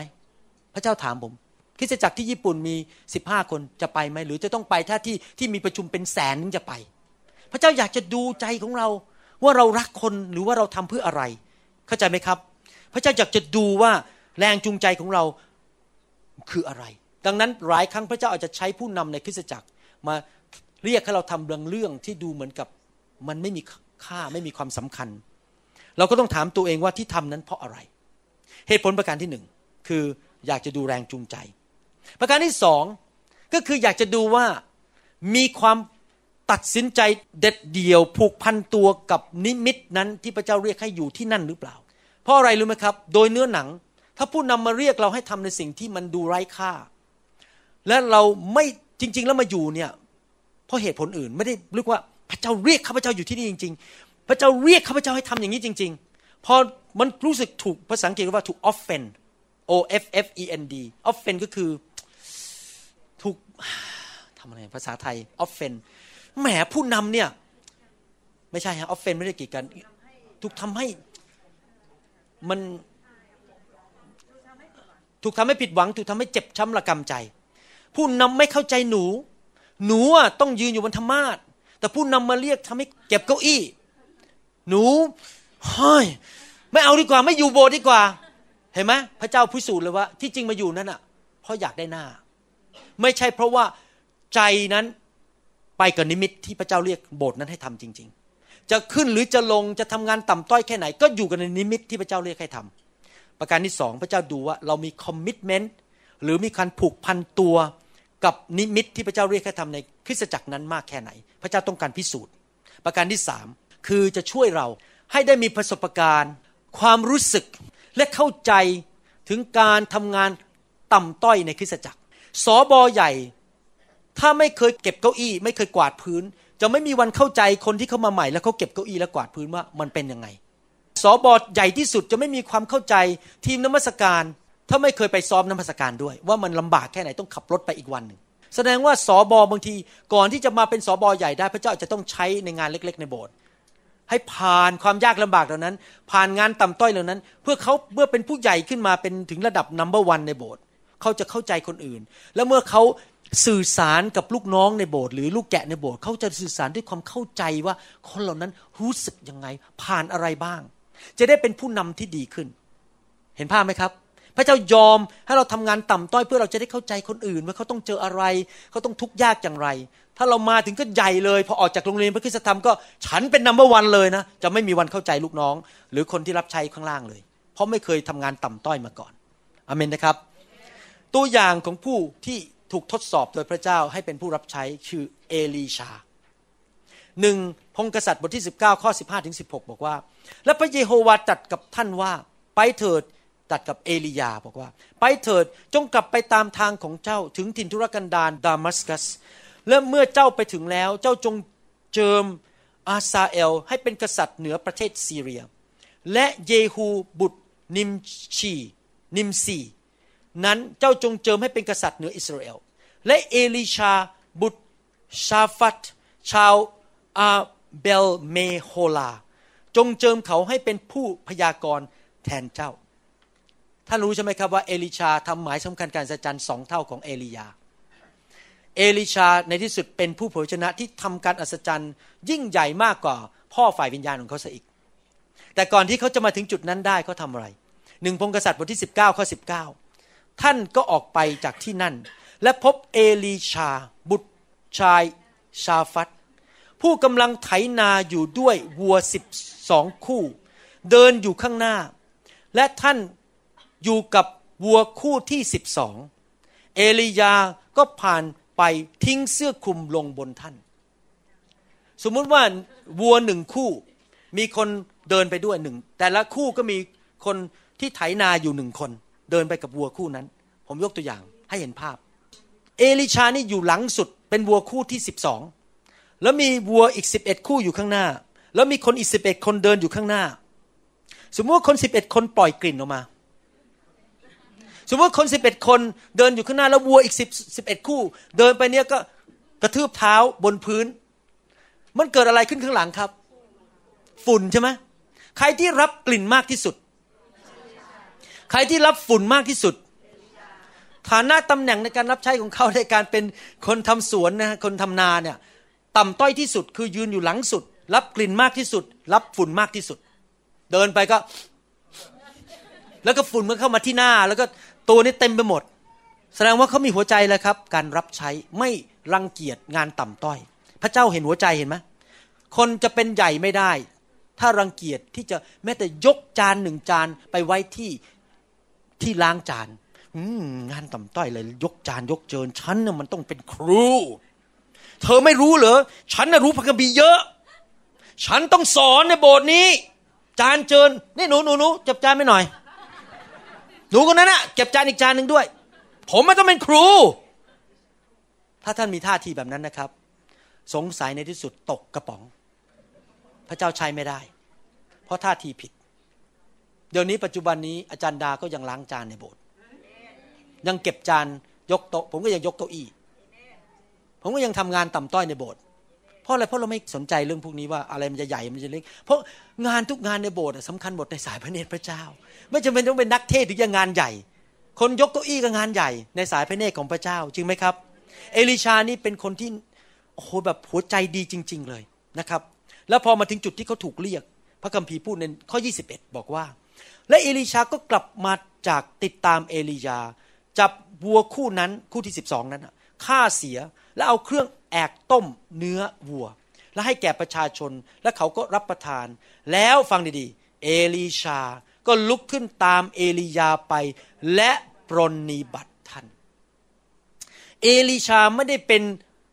พระเจ้าถามผมคริสจักรที่ญี่ปุ่นมีสิบห้าคนจะไปไหมหรือจะต้องไปถ้าที่ที่มีประชุมเป็นแสนนึงจะไป พระเจ้าอยากจะดูใจของเรา ว่าเรารักคนหรือว่าเราทำเพื่ออะไร เข้าใจไหมครับ พระเจ้าอยากจะดูว่าแรงจูงใจของเราคืออะไร ดังนั้นหลายครั้งพระเจ้าอาจจะใช้ผู้นำในคริสตจักร มาเรียกให้เราทำเรื่องเรื่องที่ดูเหมือนกับมันไม่มีค่าไม่มีความสำคัญ เราก็ต้องถามตัวเองว่าที่ทำนั้นเพราะอะไร เหตุผลประการที่หนึ่งคืออยากจะดูแรงจูงใจ ประการที่สองก็คืออยากจะดูว่ามีความ ตัดสินใจเด็ดเดี่ยวผูกพันตัวกับนิมิตนั้นที่พระเจ้าเรียกให้อยู่ที่นั่นหรือเปล่า เพราะอะไรรู้ไหมครับ โดยเนื้อหนัง ถ้าผู้นำมาเรียกเราให้ทำในสิ่งที่มันดูไร้ค่า และเราไม่จริง ๆ แล้วมาอยู่เนี่ยเพราะเหตุผลอื่นไม่ได้รียกว่าพระเจ้าเรียกข้าพเจ้าอยู่ที่นี่จริง ๆ พระเจ้าเรียกข้าพเจ้าให้ทำอย่างนี้จริง ๆ พอมันรู้สึกถูกภาษาอังกฤษว่าถูก offend o f f e n d offend ก็คือถูกทำอะไรภาษาไทย offend แหมผู้นำเนี่ย ไม่ใช่ฮะ offend ไม่ได้กีดกัน ถูกทำให้มันถูกทำให้ผิดหวัง ถูกทำให้เจ็บช้ำระกำใจ ผู้นำไม่เข้าใจหนู หนูอะต้องยืนอยู่บนธรรมาทแต่ผู้นำมาเรียกทำให้เก็บเก้าอี้ หนูเฮ้ยไม่เอาดีกว่า ไม่อยู่โบสถ์ดีกว่า เห็นไหมพระเจ้าพิสูจน์เลยว่า ที่จริงมาอยู่นั่นอะ เพราะอยากได้หน้า ไม่ใช่เพราะว่าใจนั้น ไปกับนิมิตที่พระเจ้าเรียกโบสถ์นั้นให้ทำจริง ๆ จะขึ้นหรือจะลงจะทำงานต่ำต้อยแค่ไหน ก็อยู่กันในนิมิตที่พระเจ้าเรียกให้ทำประการที่สองพระเจ้าดูว่าเรามีคอมมิชเมนต์หรือมีการผูกพันตัวกับนิมิตที่พระเจ้าเรียกให้ทำในคริสตจักรนั้นมากแค่ไหน พระเจ้าต้องการพิสูจน์ ประการที่สามคือจะช่วยเราให้ได้มีประสบการณ์ ความรู้สึกและเข้าใจถึงการทำงานต่ำต้อยในคริสตจักรสอบอใหญ่ ถ้าไม่เคยเก็บเก้าอี้ ไม่เคยกวาดพื้น จะไม่มีวันเข้าใจคนที่เข้ามาใหม่ แล้วเขาเก็บเก้าอี้และกวาดพื้นว่ามันเป็นยังไงสอบอใหญ่ที่สุดจะไม่มีความเข้าใจทีมนมัสการ ถ้าไม่เคยไปซ้อมน้ำพสการด้วย ว่ามันลำบากแค่ไหนต้องขับรถไปอีกวันหนึ่งแสดงว่าสอบอบางทีก่อนที่จะมาเป็นสอบอใหญ่ได้ พระเจ้าจะต้องใช้ในงานเล็ก ๆ ในโบสถ์ให้ผ่านความยากลำบากเหล่านั้น ผ่านงานต่ำต้อยเหล่านั้น เพื่อเขาเมื่อเป็นผู้ใหญ่ขึ้นมาเป็นถึงระดับนัมเบอร์วันในโบสถ์เขาจะเข้าใจคนอื่น แล้วเมื่อเขา สื่อสารกับลูกน้องในโบสถ์หรือลูกแกะในโบสถ์เขาจะสื่อสารด้วยความเข้าใจว่าคนเหล่านั้นรู้สึกยังไง ผ่านอะไรบ้าง จะได้เป็นผู้นำที่ดีขึ้น เห็นภาพไหมครับ พระเจ้ายอมให้เราทำงานต่ำต้อยเพื่อเราจะได้เข้าใจคนอื่นว่าเขาต้องเจออะไร เขาต้องทุกข์ยากอย่างไร ถ้าเรามาถึงก็ใหญ่เลย พอออกจากโรงเรียนพระคุณธรรมก็ฉันเป็นนัมเบอร์วันเลยนะจะไม่มีวันเข้าใจลูกน้อง หรือคนที่รับใช้ข้างล่างเลย เพราะไม่เคยทำงานต่ำต้อยมาก่อนอเมนนะครับ ตัวอย่างของผู้ที่ ถูกทดสอบโดยพระเจ้าให้เป็นผู้รับใช้คือเอลีชาหนึ่งพงกษัตริย์บทที่ 19 ข้อ 15 ถึง 16 บอกว่า และพระเยโฮวาตรัสกับท่านว่าไปเถิดตัดกับเอลียาบอกว่า ไปเถิดจงกลับไปตามทางของเจ้าถึงถิ่นทุรกันดารดามัสกัส และเมื่อเจ้าไปถึงแล้ว เจ้าจงเจิมอาซาเอล ให้เป็นกษัตริย์เหนือประเทศซีเรีย และเยฮูบุตรนิมชี นิมซี นั้นเจ้าจงเจิมให้เป็นกษัตริย์เหนืออิสราเอล และเอลิชาบุตรชาฟัตชาวอาเบลเมโฮลา จงเจิมเขาให้เป็นผู้พยากรณ์แทนเจ้า ท่านรู้ใช่ไหมครับว่าเอลิชาทำหมายสำคัญการอัศจรรย์สองเท่าของเอลียา เอลิชาในที่สุดเป็นผู้เผยพระวจนะที่ทำการอัศจรรย์ยิ่งใหญ่มากกว่าพ่อฝ่ายวิญญาณของเขาซะอีก แต่ก่อนที่เขาจะมาถึงจุดนั้นได้เขาทาอะไรหนึ่งพงกษัตริย์บทที่ 19ข้อ19 ท่านก็ออกไปจากที่นั่น และพบเอลีชา บุตรชายชาฟัตผู้กำลังไถนาอยู่ด้วยวัวสิบสองคู่ เดินอยู่ข้างหน้า และท่านอยู่กับวัวคู่ที่สิบสองเอลียาก็ผ่านไปทิ้งเสื้อคลุมลงบนท่าน สมมุติว่าวัวหนึ่งคู่ มีคนเดินไปด้วยหนึ่งแต่ละคู่ก็มีคนที่ไถนาอยู่หนึ่งคน เดินไปกับวัวคู่นั้น ผมยกตัวอย่างให้เห็นภาพ เอลิชานี่อยู่หลังสุดเป็นวัวคู่ที่สิบสองแล้วมีวัวอีกสิบเอ็ดคู่อยู่ข้างหน้า แล้วมีคนอีกสิบเอ็ดคนเดินอยู่ข้างหน้า สมมติว่าคนสิบเอ็ดคนปล่อยกลิ่นออกมา สมมติว่าคนสิบเอ็ดคนเดินอยู่ข้างหน้า แล้ววัวอีกสิบสิบเอ็ดคู่ เดินไปเนี้ยก็กระทืบเท้าบนพื้น มันเกิดอะไรขึ้นข้างหลังครับ ฝุ่นใช่ไหมใครที่รับกลิ่นมากที่สุด ใครที่รับฝุ่นมากที่สุด ฐานะตำแหน่งในการรับใช้ของเขาในการเป็นคนทำสวนนะคนทำนาเนี่ยต่ำต้อยที่สุดคือยืนอยู่หลังสุด รับกลิ่นมากที่สุด รับฝุ่นมากที่สุด เดินไปก็ แล้วก็ฝุ่นมันเข้ามาที่หน้า แล้วก็ตัวนี้เต็มไปหมด แสดงว่าเขามีหัวใจแล้วครับ การรับใช้ไม่รังเกียจงานต่ำต้อย พระเจ้าเห็นหัวใจเห็นไหมคนจะเป็นใหญ่ไม่ได้ ถ้ารังเกียจที่จะแม้แต่ยกจานหนึ่งจานไปไว้ที่ ที่ล้างจานงานต่ำต้อยเลยยกจานยกเจินฉันน่ะมันต้องเป็นครู เธอไม่รู้เหรอฉันน่ะรู้พระคัมภีร์เยอะ ฉันต้องสอนในโบสถ์นี้ จานเจิญนี่หนูหนูหนูเก็บจานไม่หน่อย หนูคนนั้นน่ะเก็บจานอีกจานหนึ่งด้วย ผมไม่ต้องเป็นครู ถ้าท่านมีท่าทีแบบนั้นนะครับ สงสัยในที่สุดตกกระป๋อง พระเจ้าใช้ไม่ได้ เพราะท่าทีผิด เดี๋ยวนี้ปัจจุบันนี้อาจารย์ดาก็ยังล้างจานในโบสถ์ยังเก็บจานยกโต๊ะผมก็ยังยกโต๊ะอี้ผมก็ยังทำงานต่ำต้อยในโบสถ์เพราะอะไรเพราะเราไม่สนใจเรื่องพวกนี้ว่าอะไรมันจะใหญ่มันจะเล็ก เพราะงานทุกงานในโบสถ์สำคัญหมดในสายพระเนตรพระเจ้า ไม่จำเป็นต้องเป็นนักเทศถึงจะงานใหญ่ คนยกเก้าอี้ก็งานใหญ่ ในสายพระเนตรของพระเจ้า จริงไหมครับ เอลิชานี่เป็นคนที่โอ้โหแบบหัวใจดีจริง ๆ เลยนะครับ แล้วพอมาถึงจุดที่เขาถูกเรียก พระคัมภีร์พูดในข้อ 21 บอกว่า และเอลิชาก็กลับมาจากติดตามเอลียา จับวัวคู่นั้นคู่ที่12นั้นฆ่าเสียแล้วเอาเครื่องแอกต้มเนื้อวัว แล้วให้แก่ประชาชนและเขาก็รับประทาน แล้วฟังดีๆ เอลีชาก็ลุกขึ้นตามเอลียาไป และปรนนิบัติท่านเอลีชาไม่ได้เป็น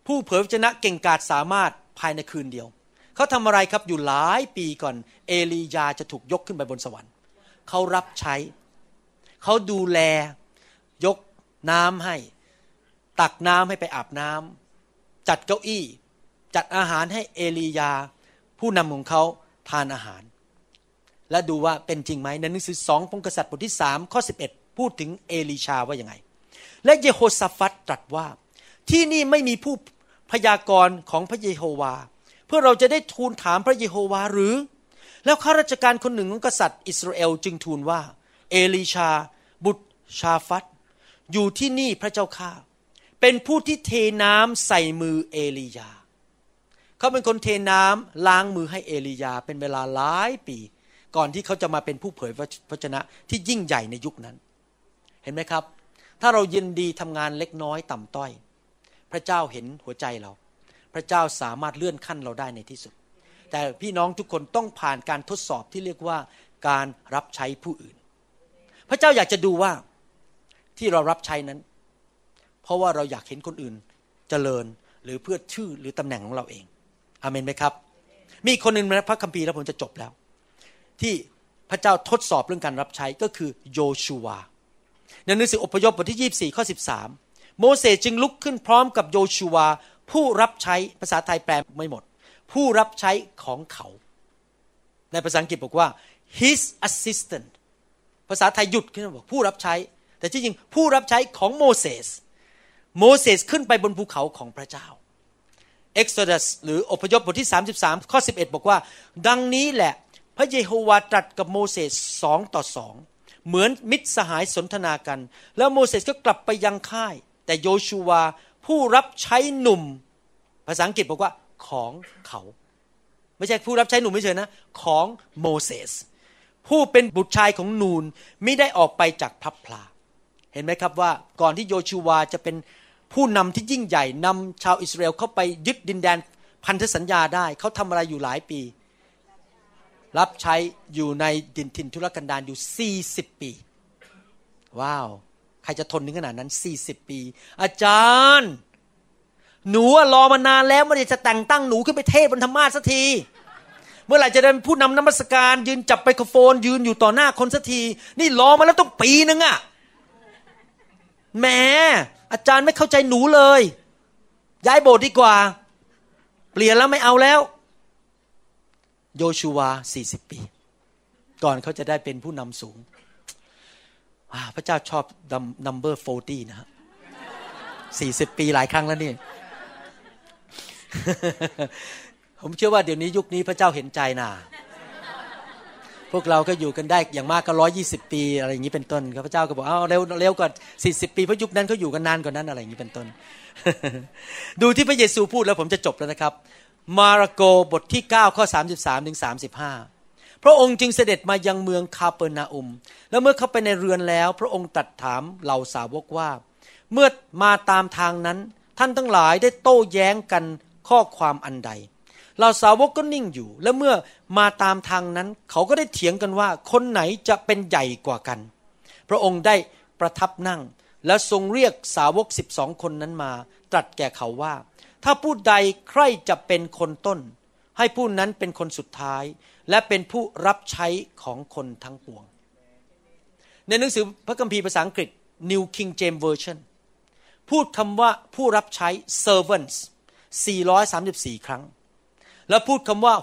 ผู้เผยพระชนะเก่งกาจสามารถภายในคืนเดียว เขาทำอะไรครับอยู่หลายปีก่อน เอลียาจะถูกยกขึ้นไปบนสวรรค์ เขารับใช้ เขาดูแล ยกน้ำให้ ตักน้ำให้ไปอาบน้ำจัดเก้าอี้ จัดอาหารให้เอลียา ผู้นำของเขาทานอาหาร และดูว่าเป็นจริงไหมในหนังสือสองพงกษัตริย์บทที่สามข้อสิพูดถึงเอลีชาว่ายังไง และเยโฮสฟัตตรัสว่า ที่นี่ไม่มีผู้พยากรณ์ของพระเยโฮวา เพื่อเราจะได้ทูลถามพระเยโฮวาหรือ แล้วข้าราชการคนหนึ่งของกษัตริย์อิสราเอลจึงทูลว่า เอลีชา บุตรชาฟัตอยู่ที่นี่พระเจ้าข้าเป็นผู้ที่เทน้ำใส่มือเอลียา เขาเป็นคนเทน้ำล้างมือให้เอลียาเป็นเวลาหลายปี ก่อนที่เขาจะมาเป็นผู้เผยพระชนะที่ยิ่งใหญ่ในยุคนั้น เห็นไหมครับ ถ้าเรายินดีทำงานเล็กน้อยต่ำต้อย พระเจ้าเห็นหัวใจเรา พระเจ้าสามารถเลื่อนขั้นเราได้ในที่สุด แต่พี่น้องทุกคนต้องผ่านการทดสอบที่เรียกว่าการรับใช้ผู้อื่น พระเจ้าอยากจะดูว่าที่เรารับใช้นั้น เพราะว่าเราอยากเห็นคนอื่นเจริญหรือเพื่อชื่อหรือตำแหน่งของเราเองอเมนไหมครับ มีคนหนึ่งในพระคัมภีร์แล้วผมจะจบแล้ว ที่พระเจ้าทดสอบเรื่องการรับใช้ก็คือโยชูวาในหนังสืออพยพบทที่24ข้อ13 โมเสสจึงลุกขึ้นพร้อมกับโยชูวา ผู้รับใช้ภาษาไทยแปลไม่หมด ผู้รับใช้ของเขา ในภาษาอังกฤษบอกว่า his assistant ภาษาไทยหยุดขึ้นมาบอกผู้รับใช้ แต่ที่จริงผู้รับใช้ของโมเสสโมเสสขึ้นไปบนภูเขาของพระเจ้า Exodus หรืออพยพบทที่ 33 ข้อ 11 บอกว่า ดังนี้แหละพระเยโฮวาตรัสกับโมเสสสองต่อสองเหมือนมิตรสหายสนทนากัน แล้วโมเสสก็กลับไปยังค่าย แต่โยชูวาผู้รับใช้หนุ่ม ภาษาอังกฤษบอกว่า ของเขา ไม่ใช่ผู้รับใช้หนุ่มไม่เฉยนะของโมเสสผู้เป็นบุตรชายของนูนไม่ได้ออกไปจากพับพลา เห็นไหมครับว่าก่อนที่โยชูวาจะเป็นผู้นำที่ยิ่งใหญ่นำชาวอิสราเอลเข้าไปยึดดินแดนพันธสัญญาได้ เขาทำอะไรอยู่หลายปี รับใช้อยู่ในดินทินทุรกันดารอยู่ 40 ปี ว้าว ใครจะทนถึงขนาดนั้น 40 ปี อาจารย์ หนูรอมานานแล้วไม่ได้จะแต่งตั้งหนูขึ้นไปเทศบนธรรมาสักที เมื่อไหร่จะได้เป็นผู้นำนมัสการ ยืนจับไมโครโฟน ยืนอยู่ต่อหน้าคนสักที นี่รอมาแล้วต้องปีนึงอะแหมอาจารย์ไม่เข้าใจหนูเลย ย้ายโบสถ์ดีกว่า เปลี่ยนแล้วไม่เอาแล้ว โยชูวา40ปี ก่อนเขาจะได้เป็นผู้นำสูงพระเจ้าชอบนัมเบอร์โฟตีนะฮะสี่สิบปีหลายครั้งแล้วนี่ ผมเชื่อว่าเดี๋ยวนี้ยุคนี้พระเจ้าเห็นใจนะพวกเราก็อยู่กันได้อย่างมากก็ร้อยี่สิบปีอะไรอย่างนี้เป็นต้นพระเจ้าก็บอกเอาเร็วเร็วกว่าสี่สิบปีเพราะยุคนั้นเขาอยู่กันนานกว่านั้นอะไรอย่างนี้เป็นต้น ดูที่พระเยซูพูดแล้วผมจะจบแล้วนะครับ มาระโกบทที่ 9 ข้อ 33ถึง35 พระองค์จึงเสด็จมายังเมืองคาเปอร์นาอุม แล้วเมื่อเข้าไปในเรือนแล้ว พระองค์ตรัสถามเหล่าสาวกว่า เมื่อมาตามทางนั้น ท่านทั้งหลายได้โต้แย้งกัน ข้อความอันใดเหล่าสาวกก็นิ่งอยู่ และเมื่อมาตามทางนั้น เขาก็ได้เถียงกันว่าคนไหนจะเป็นใหญ่กว่ากัน พระองค์ได้ประทับนั่ง และทรงเรียกสาวกสิบสองคนนั้นมา ตรัสแก่เขาว่า ถ้าผู้ใดใครจะเป็นคนต้น ให้ผู้นั้นเป็นคนสุดท้าย และเป็นผู้รับใช้ของคนทั้งปวง ในหนังสือพระคัมภีร์ภาษาอังกฤษ New King James Version พูดคำว่าผู้รับใช้ servants 434 ครั้ง แล้วพูดคำว่า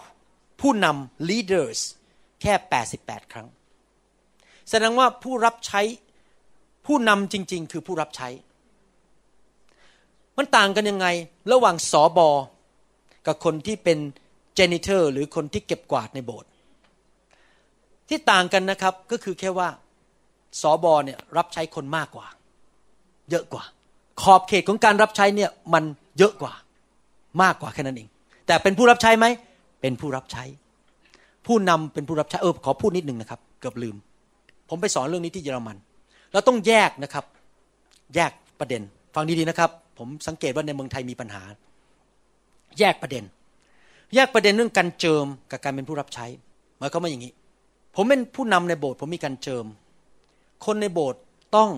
ผู้นำ leaders แค่ 88 ครั้ง แสดงว่าผู้รับใช้ผู้นำจริง ๆ คือผู้รับใช้ มันต่างกันยังไงระหว่างสอบอกับคนที่เป็นเจนิเตอร์หรือคนที่เก็บกวาดในโบสถ์ที่ต่างกันนะครับก็คือแค่ว่าสอบอเนี่ยรับใช้คนมากกว่า เยอะกว่า ขอบเขตของการรับใช้เนี่ยมันเยอะกว่า มากกว่าแค่นั้นเอง แต่เป็นผู้รับใช้ไหม เป็นผู้รับใช้ ผู้นำเป็นผู้รับใช้เออขอพูดนิดหนึ่งนะครับ เกือบลืม ผมไปสอนเรื่องนี้ที่เยอรมัน เราต้องแยกนะครับ แยกประเด็น ฟังดีๆนะครับ ผมสังเกตว่าในเมืองไทยมีปัญหา แยกประเด็น แยกประเด็นเรื่องการเจิมกับการเป็นผู้รับใช้หมายความว่าอย่างนี้ ผมเป็นผู้นำในโบสถ์ผมมีการเจิม คนในโบสถ์ต้อง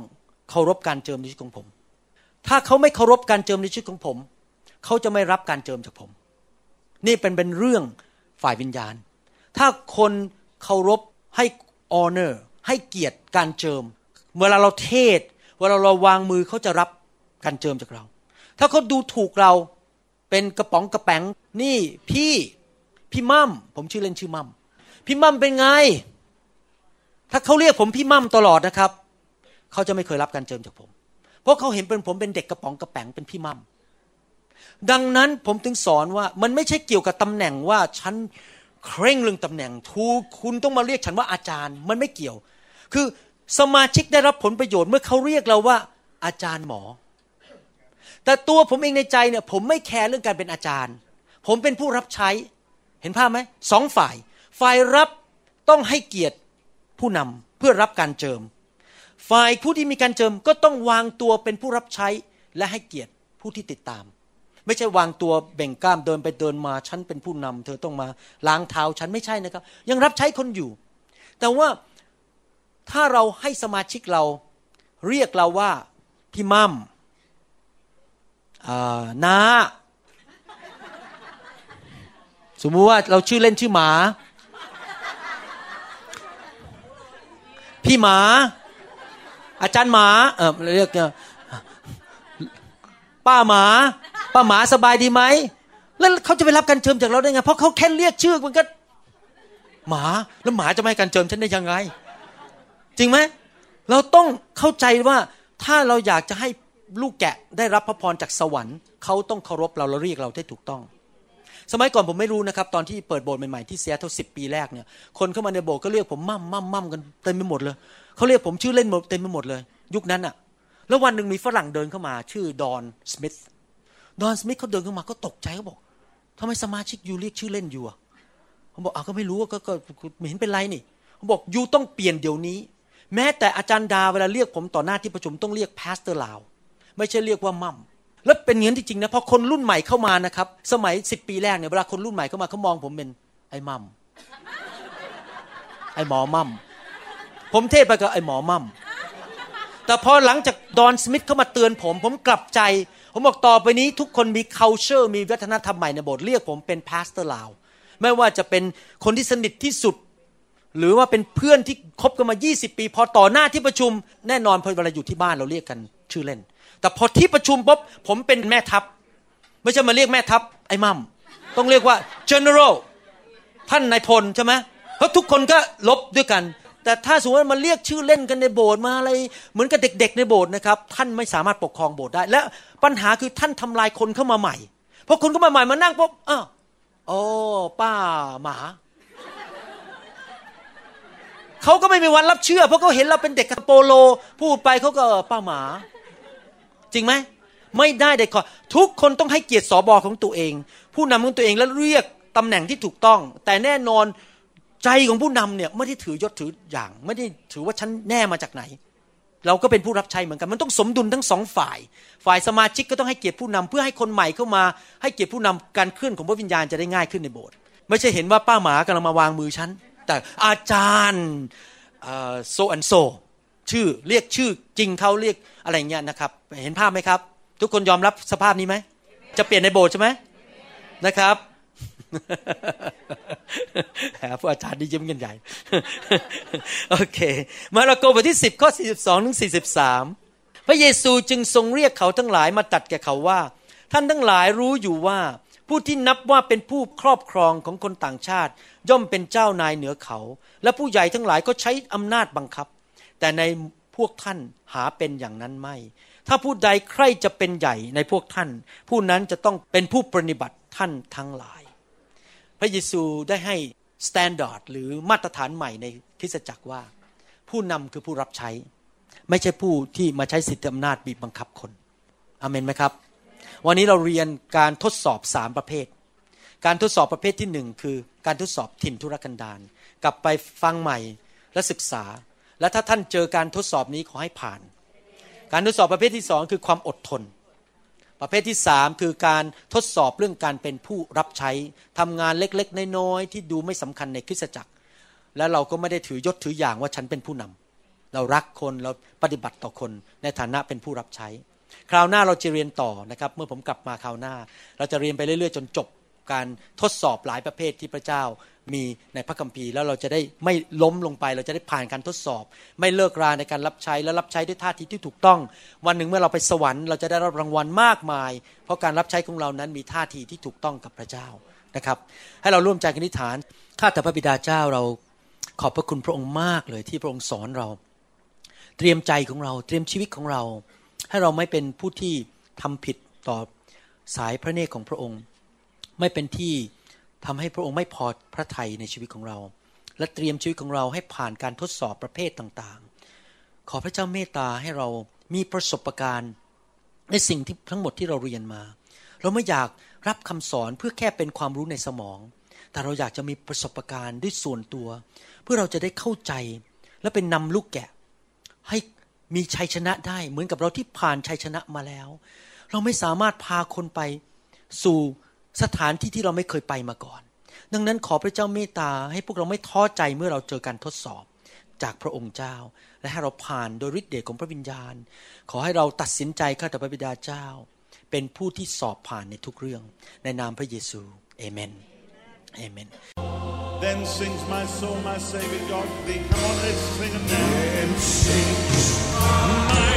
เคารพการเจิมในชีวิตของผม ถ้าเขาไม่เคารพการเจิมในชีวิตของผม เขาจะไม่รับการเจิมจากผม นี่เป็นเป็นเรื่องฝ่ายวิญญาณ ถ้าคนเคารพให้ออเนอร์ให้เกียรติการเจิม เวลาเราเทศ เวลาเราวางมือเขาจะรับการเจิมจากเรา ถ้าเขาดูถูกเราเป็นกระป๋องกระแป๋งนี่พี่พี่มั่มผมชื่อเล่นชื่อมั่มพี่มั่มเป็นไง ถ้าเขาเรียกผมพี่มั่มตลอดนะครับ เขาจะไม่เคยรับการเจิมจากผม เพราะเขาเห็นเป็นผมเป็นเด็กกระป๋องกระแป๋งเป็นพี่มั่ม ดังนั้นผมถึงสอนว่ามันไม่ใช่เกี่ยวกับตำแหน่งว่าฉันเคร่งเรื่องตำแหน่งทูคุณต้องมาเรียกฉันว่าอาจารย์ มันไม่เกี่ยว คือสมาชิกได้รับผลประโยชน์เมื่อเขาเรียกเราว่าอาจารย์หมอ แต่ตัวผมเองในใจเนี่ย ผมไม่แคร์เรื่องการเป็นอาจารย์ ผมเป็นผู้รับใช้ เห็นภาพไหมสองฝ่าย ฝ่ายรับต้องให้เกียรติผู้นำเพื่อรับการเจิม ฝ่ายผู้ที่มีการเจิมก็ต้องวางตัวเป็นผู้รับใช้และให้เกียรติผู้ที่ติดตาม ไม่ใช่วางตัวเบ่งกล้ามเดินไปเดินมาฉันเป็นผู้นำเธอต้องมาล้างเท้าฉันไม่ใช่นะครับ ยังรับใช้คนอยู่ แต่ว่าถ้าเราให้สมาชิกเราเรียกเราว่าพี่มัมนาสมมุติว่าเราชื่อเล่นชื่อหมา พี่หมา อาจารย์หมาเออเรียกป้าหมา ป้าหมาสบายดีไหมแล้วเขาจะไปรับการเชิมจากเราได้ไง เพราะเขาแค่เรียกชื่อมันก็ หมาแล้วหมาจะไม่การเชิมฉันได้ยังไง จริงไหมเราต้องเข้าใจว่าถ้าเราอยากจะให้ลูกแกะได้รับพระพรจากสวรรค์เขาต้องเคารพเราและเรียกเราได้ถูกต้อง สมัยก่อนผมไม่รู้นะครับ ตอนที่เปิดโบสถ์ใหม่ๆที่เซียเท่าสิบปีแรกเนี่ยคนเข้ามาในโบสถ์ก็เรียกผมมั่มมั่มมั่มกันเต็มไปหมดเลยเขาเรียกผมชื่อเล่นหมดเต็มไปหมดเลย ยุคนั้นอะแล้ววันหนึ่งมีฝรั่งเดินเข้ามา ชื่อดอนสมิธ ดอนสมิธเขาเดินเข้ามาก็ตกใจเขาบอกทำไมสมาชิก you เรียกชื่อเล่น you อะผมบอกอ้าวก็ไม่รู้ก็ก็ไม่เห็นเป็นไรนี่ผมบอก you ต้องเปลี่ยนเดี๋ยวนี้ แม้แต่อาจารย์ดาเวลาเรียกผมต่อหน้าที่ประชุมต้องเรียก Pastor ลาวไม่ใช่เรียกว่ามั่มแล้วเป็นอย่างนี้จริงๆนะพอคนรุ่นใหม่เข้ามานะครับ สมัยสิบปีแรกเนี่ยเวลาคนรุ่นใหม่เข้ามาเขามองผมเป็นไอ้มั่มไอ้หมอมั่มผมเทศน์ไปกับไอ้หมอมั่มแต่พอหลังจากดอนสมิธเข้ามาเตือนผม ผมกลับใจ ผมบอกต่อไปนี้ทุกคนมี culture มีวัฒนธรรมใหม่ในโบสถ์เรียกผมเป็น Pastor ลาวไม่ว่าจะเป็นคนที่สนิทที่สุด หรือว่าเป็นเพื่อนที่คบกันมา 20 ปี พอต่อหน้าที่ประชุมแน่นอนพอเวลาอยู่ที่บ้านเราเรียกกันชื่อเล่น แต่พอที่ประชุมปุ๊บผมเป็นแม่ทัพ ไม่ใช่มาเรียกแม่ทัพไอ้มั่มต้องเรียกว่า general ท่านนายพลใช่ไหมเพราะทุกคนก็ลบด้วยกัน แต่ถ้าสมมติว่ามาเรียกชื่อเล่นกันในโบสถ์มาอะไร เหมือนกับเด็ก ๆ ในโบสถ์นะครับ ท่านไม่สามารถปกครองโบสถ์ได้ และปัญหาคือท่านทำลายคนเข้ามาใหม่พอคนเข้ามาใหม่มานั่งปุ๊บอ้าวโอ้ป้าหมาเขาก็ไม่มีวันรับเชื่อ เพราะเขาเห็นเราเป็นเด็กโปโล พูดไปเขาก็ป้าหมา จริงไหมไม่ได้เด็ดขาดทุกคนต้องให้เกียรติสอบอของตัวเอง ผู้นำของตัวเองและเรียกตำแหน่งที่ถูกต้อง แต่แน่นอน ใจของผู้นำเนี่ยไม่ได้ถือยศถืออย่าง ไม่ได้ถือว่าฉันแน่มาจากไหน เราก็เป็นผู้รับใช้เหมือนกัน มันต้องสมดุลทั้งสองฝ่าย ฝ่ายสมาชิกก็ต้องให้เกียรติผู้นำเพื่อให้คนใหม่เข้ามา ให้เกียรติผู้นำการเคลื่อนของพระวิญญาณจะได้ง่ายขึ้นในโบสถ์ไม่ใช่เห็นว่าป้าหมากำลังมาวางมือฉันแต่อาจารย์โซอันโซชื่อเรียกชื่อจริงเขาเรียกอะไรเงี้ยนะครับ เห็นภาพไหมครับ ทุกคนยอมรับสภาพนี้ไหมจะเปลี่ยนในโบสถ์ใช่ไหมนะครับ ผู้อาจารย์ดียิ้มกันใหญ่ โอเค มาระโกบทที่ 10 ข้อ 42 ถึง 43 พระเยซูจึงทรงเรียกเขาทั้งหลายมาตัดแก่เขาว่า ท่านทั้งหลายรู้อยู่ว่า ผู้ที่นับว่าเป็นผู้ครอบครองของคนต่างชาติ ย่อมเป็นเจ้านายเหนือเขา และผู้ใหญ่ทั้งหลายก็ใช้อำนาจบังคับ แต่ในพวกท่านหาเป็นอย่างนั้นไม่ ถ้าผู้ใดใครจะเป็นใหญ่ในพวกท่าน ผู้นั้นจะต้องเป็นผู้ปฏิบัติท่านทั้งหลาย พระเยซูได้ให้ standard หรือมาตรฐานใหม่ในคริสตจักรว่า ผู้นำคือผู้รับใช้ ไม่ใช่ผู้ที่มาใช้สิทธิอำนาจบีบบังคับคนอาเมนไหมครับ วันนี้เราเรียนการทดสอบสามประเภท การทดสอบประเภทที่หนึ่งคือการทดสอบถิ่นทุรกันดารกลับไปฟังใหม่และศึกษา และถ้าท่านเจอการทดสอบนี้ขอให้ผ่าน การทดสอบประเภทที่สองคือความอดทน ประเภทที่สามคือการทดสอบเรื่องการเป็นผู้รับใช้ทำงานเล็กๆน้อยๆที่ดูไม่สำคัญในคริสตจักร และเราก็ไม่ได้ถือยศถืออย่างว่าฉันเป็นผู้นำเรารักคนเราปฏิบัติต่อคนในฐานะเป็นผู้รับใช้ คราวหน้าเราจะเรียนต่อนะครับ เมื่อผมกลับมาคราวหน้า เราจะเรียนไปเรื่อยๆ จนจบการทดสอบหลายประเภทที่พระเจ้า มีในพระคัมภีร์แล้วเราจะได้ไม่ล้มลงไป เราจะได้ผ่านการทดสอบ ไม่เลิกราในการรับใช้และรับใช้ด้วยท่าทีที่ถูกต้อง วันหนึ่งเมื่อเราไปสวรรค์เราจะได้รับรางวัลมากมาย เพราะการรับใช้ของเรานั้นมีท่าทีที่ถูกต้องกับพระเจ้านะครับ ให้เราร่วมใจกันอธิษฐานข้าแต่พระบิดาเจ้าเราขอบพระคุณพระองค์มากเลยที่พระองค์สอนเรา เตรียมใจของเราเตรียมชีวิตของเรา ให้เราไม่เป็นผู้ที่ทำผิดต่อสายพระเนตรของพระองค์ ไม่เป็นที่ ทำให้พระองค์ไม่พอพระทัยในชีวิตของเรา และเตรียมชีวิตของเราให้ผ่านการทดสอบประเภทต่างๆ ขอพระเจ้าเมตตาให้เรามีประสบการณ์ในสิ่งที่ทั้งหมดที่เราเรียนมา เราไม่อยากรับคำสอนเพื่อแค่เป็นความรู้ในสมอง แต่เราอยากจะมีประสบการณ์ด้วยส่วนตัว เพื่อเราจะได้เข้าใจ และเป็นนำลูกแกะ ให้มีชัยชนะได้เหมือนกับเราที่ผ่านชัยชนะมาแล้ว เราไม่สามารถพาคนไปสู่ สถานที่ที่เราไม่เคยไปมาก่อน ดังนั้นขอพระเจ้าเมตตาให้พวกเราไม่ท้อใจเมื่อเราเจอการทดสอบจากพระองค์เจ้า และให้เราผ่านโดยฤทธิ์เดชของพระวิญญาณ ขอให้เราตัดสินใจข้าแต่พระบิดาเจ้า เป็นผู้ที่สอบผ่านในทุกเรื่องในนามพระเยซูเอเมนเอเมน Then sings my soul, my Savior God to thee. Come on, let's sing it now. Then sings my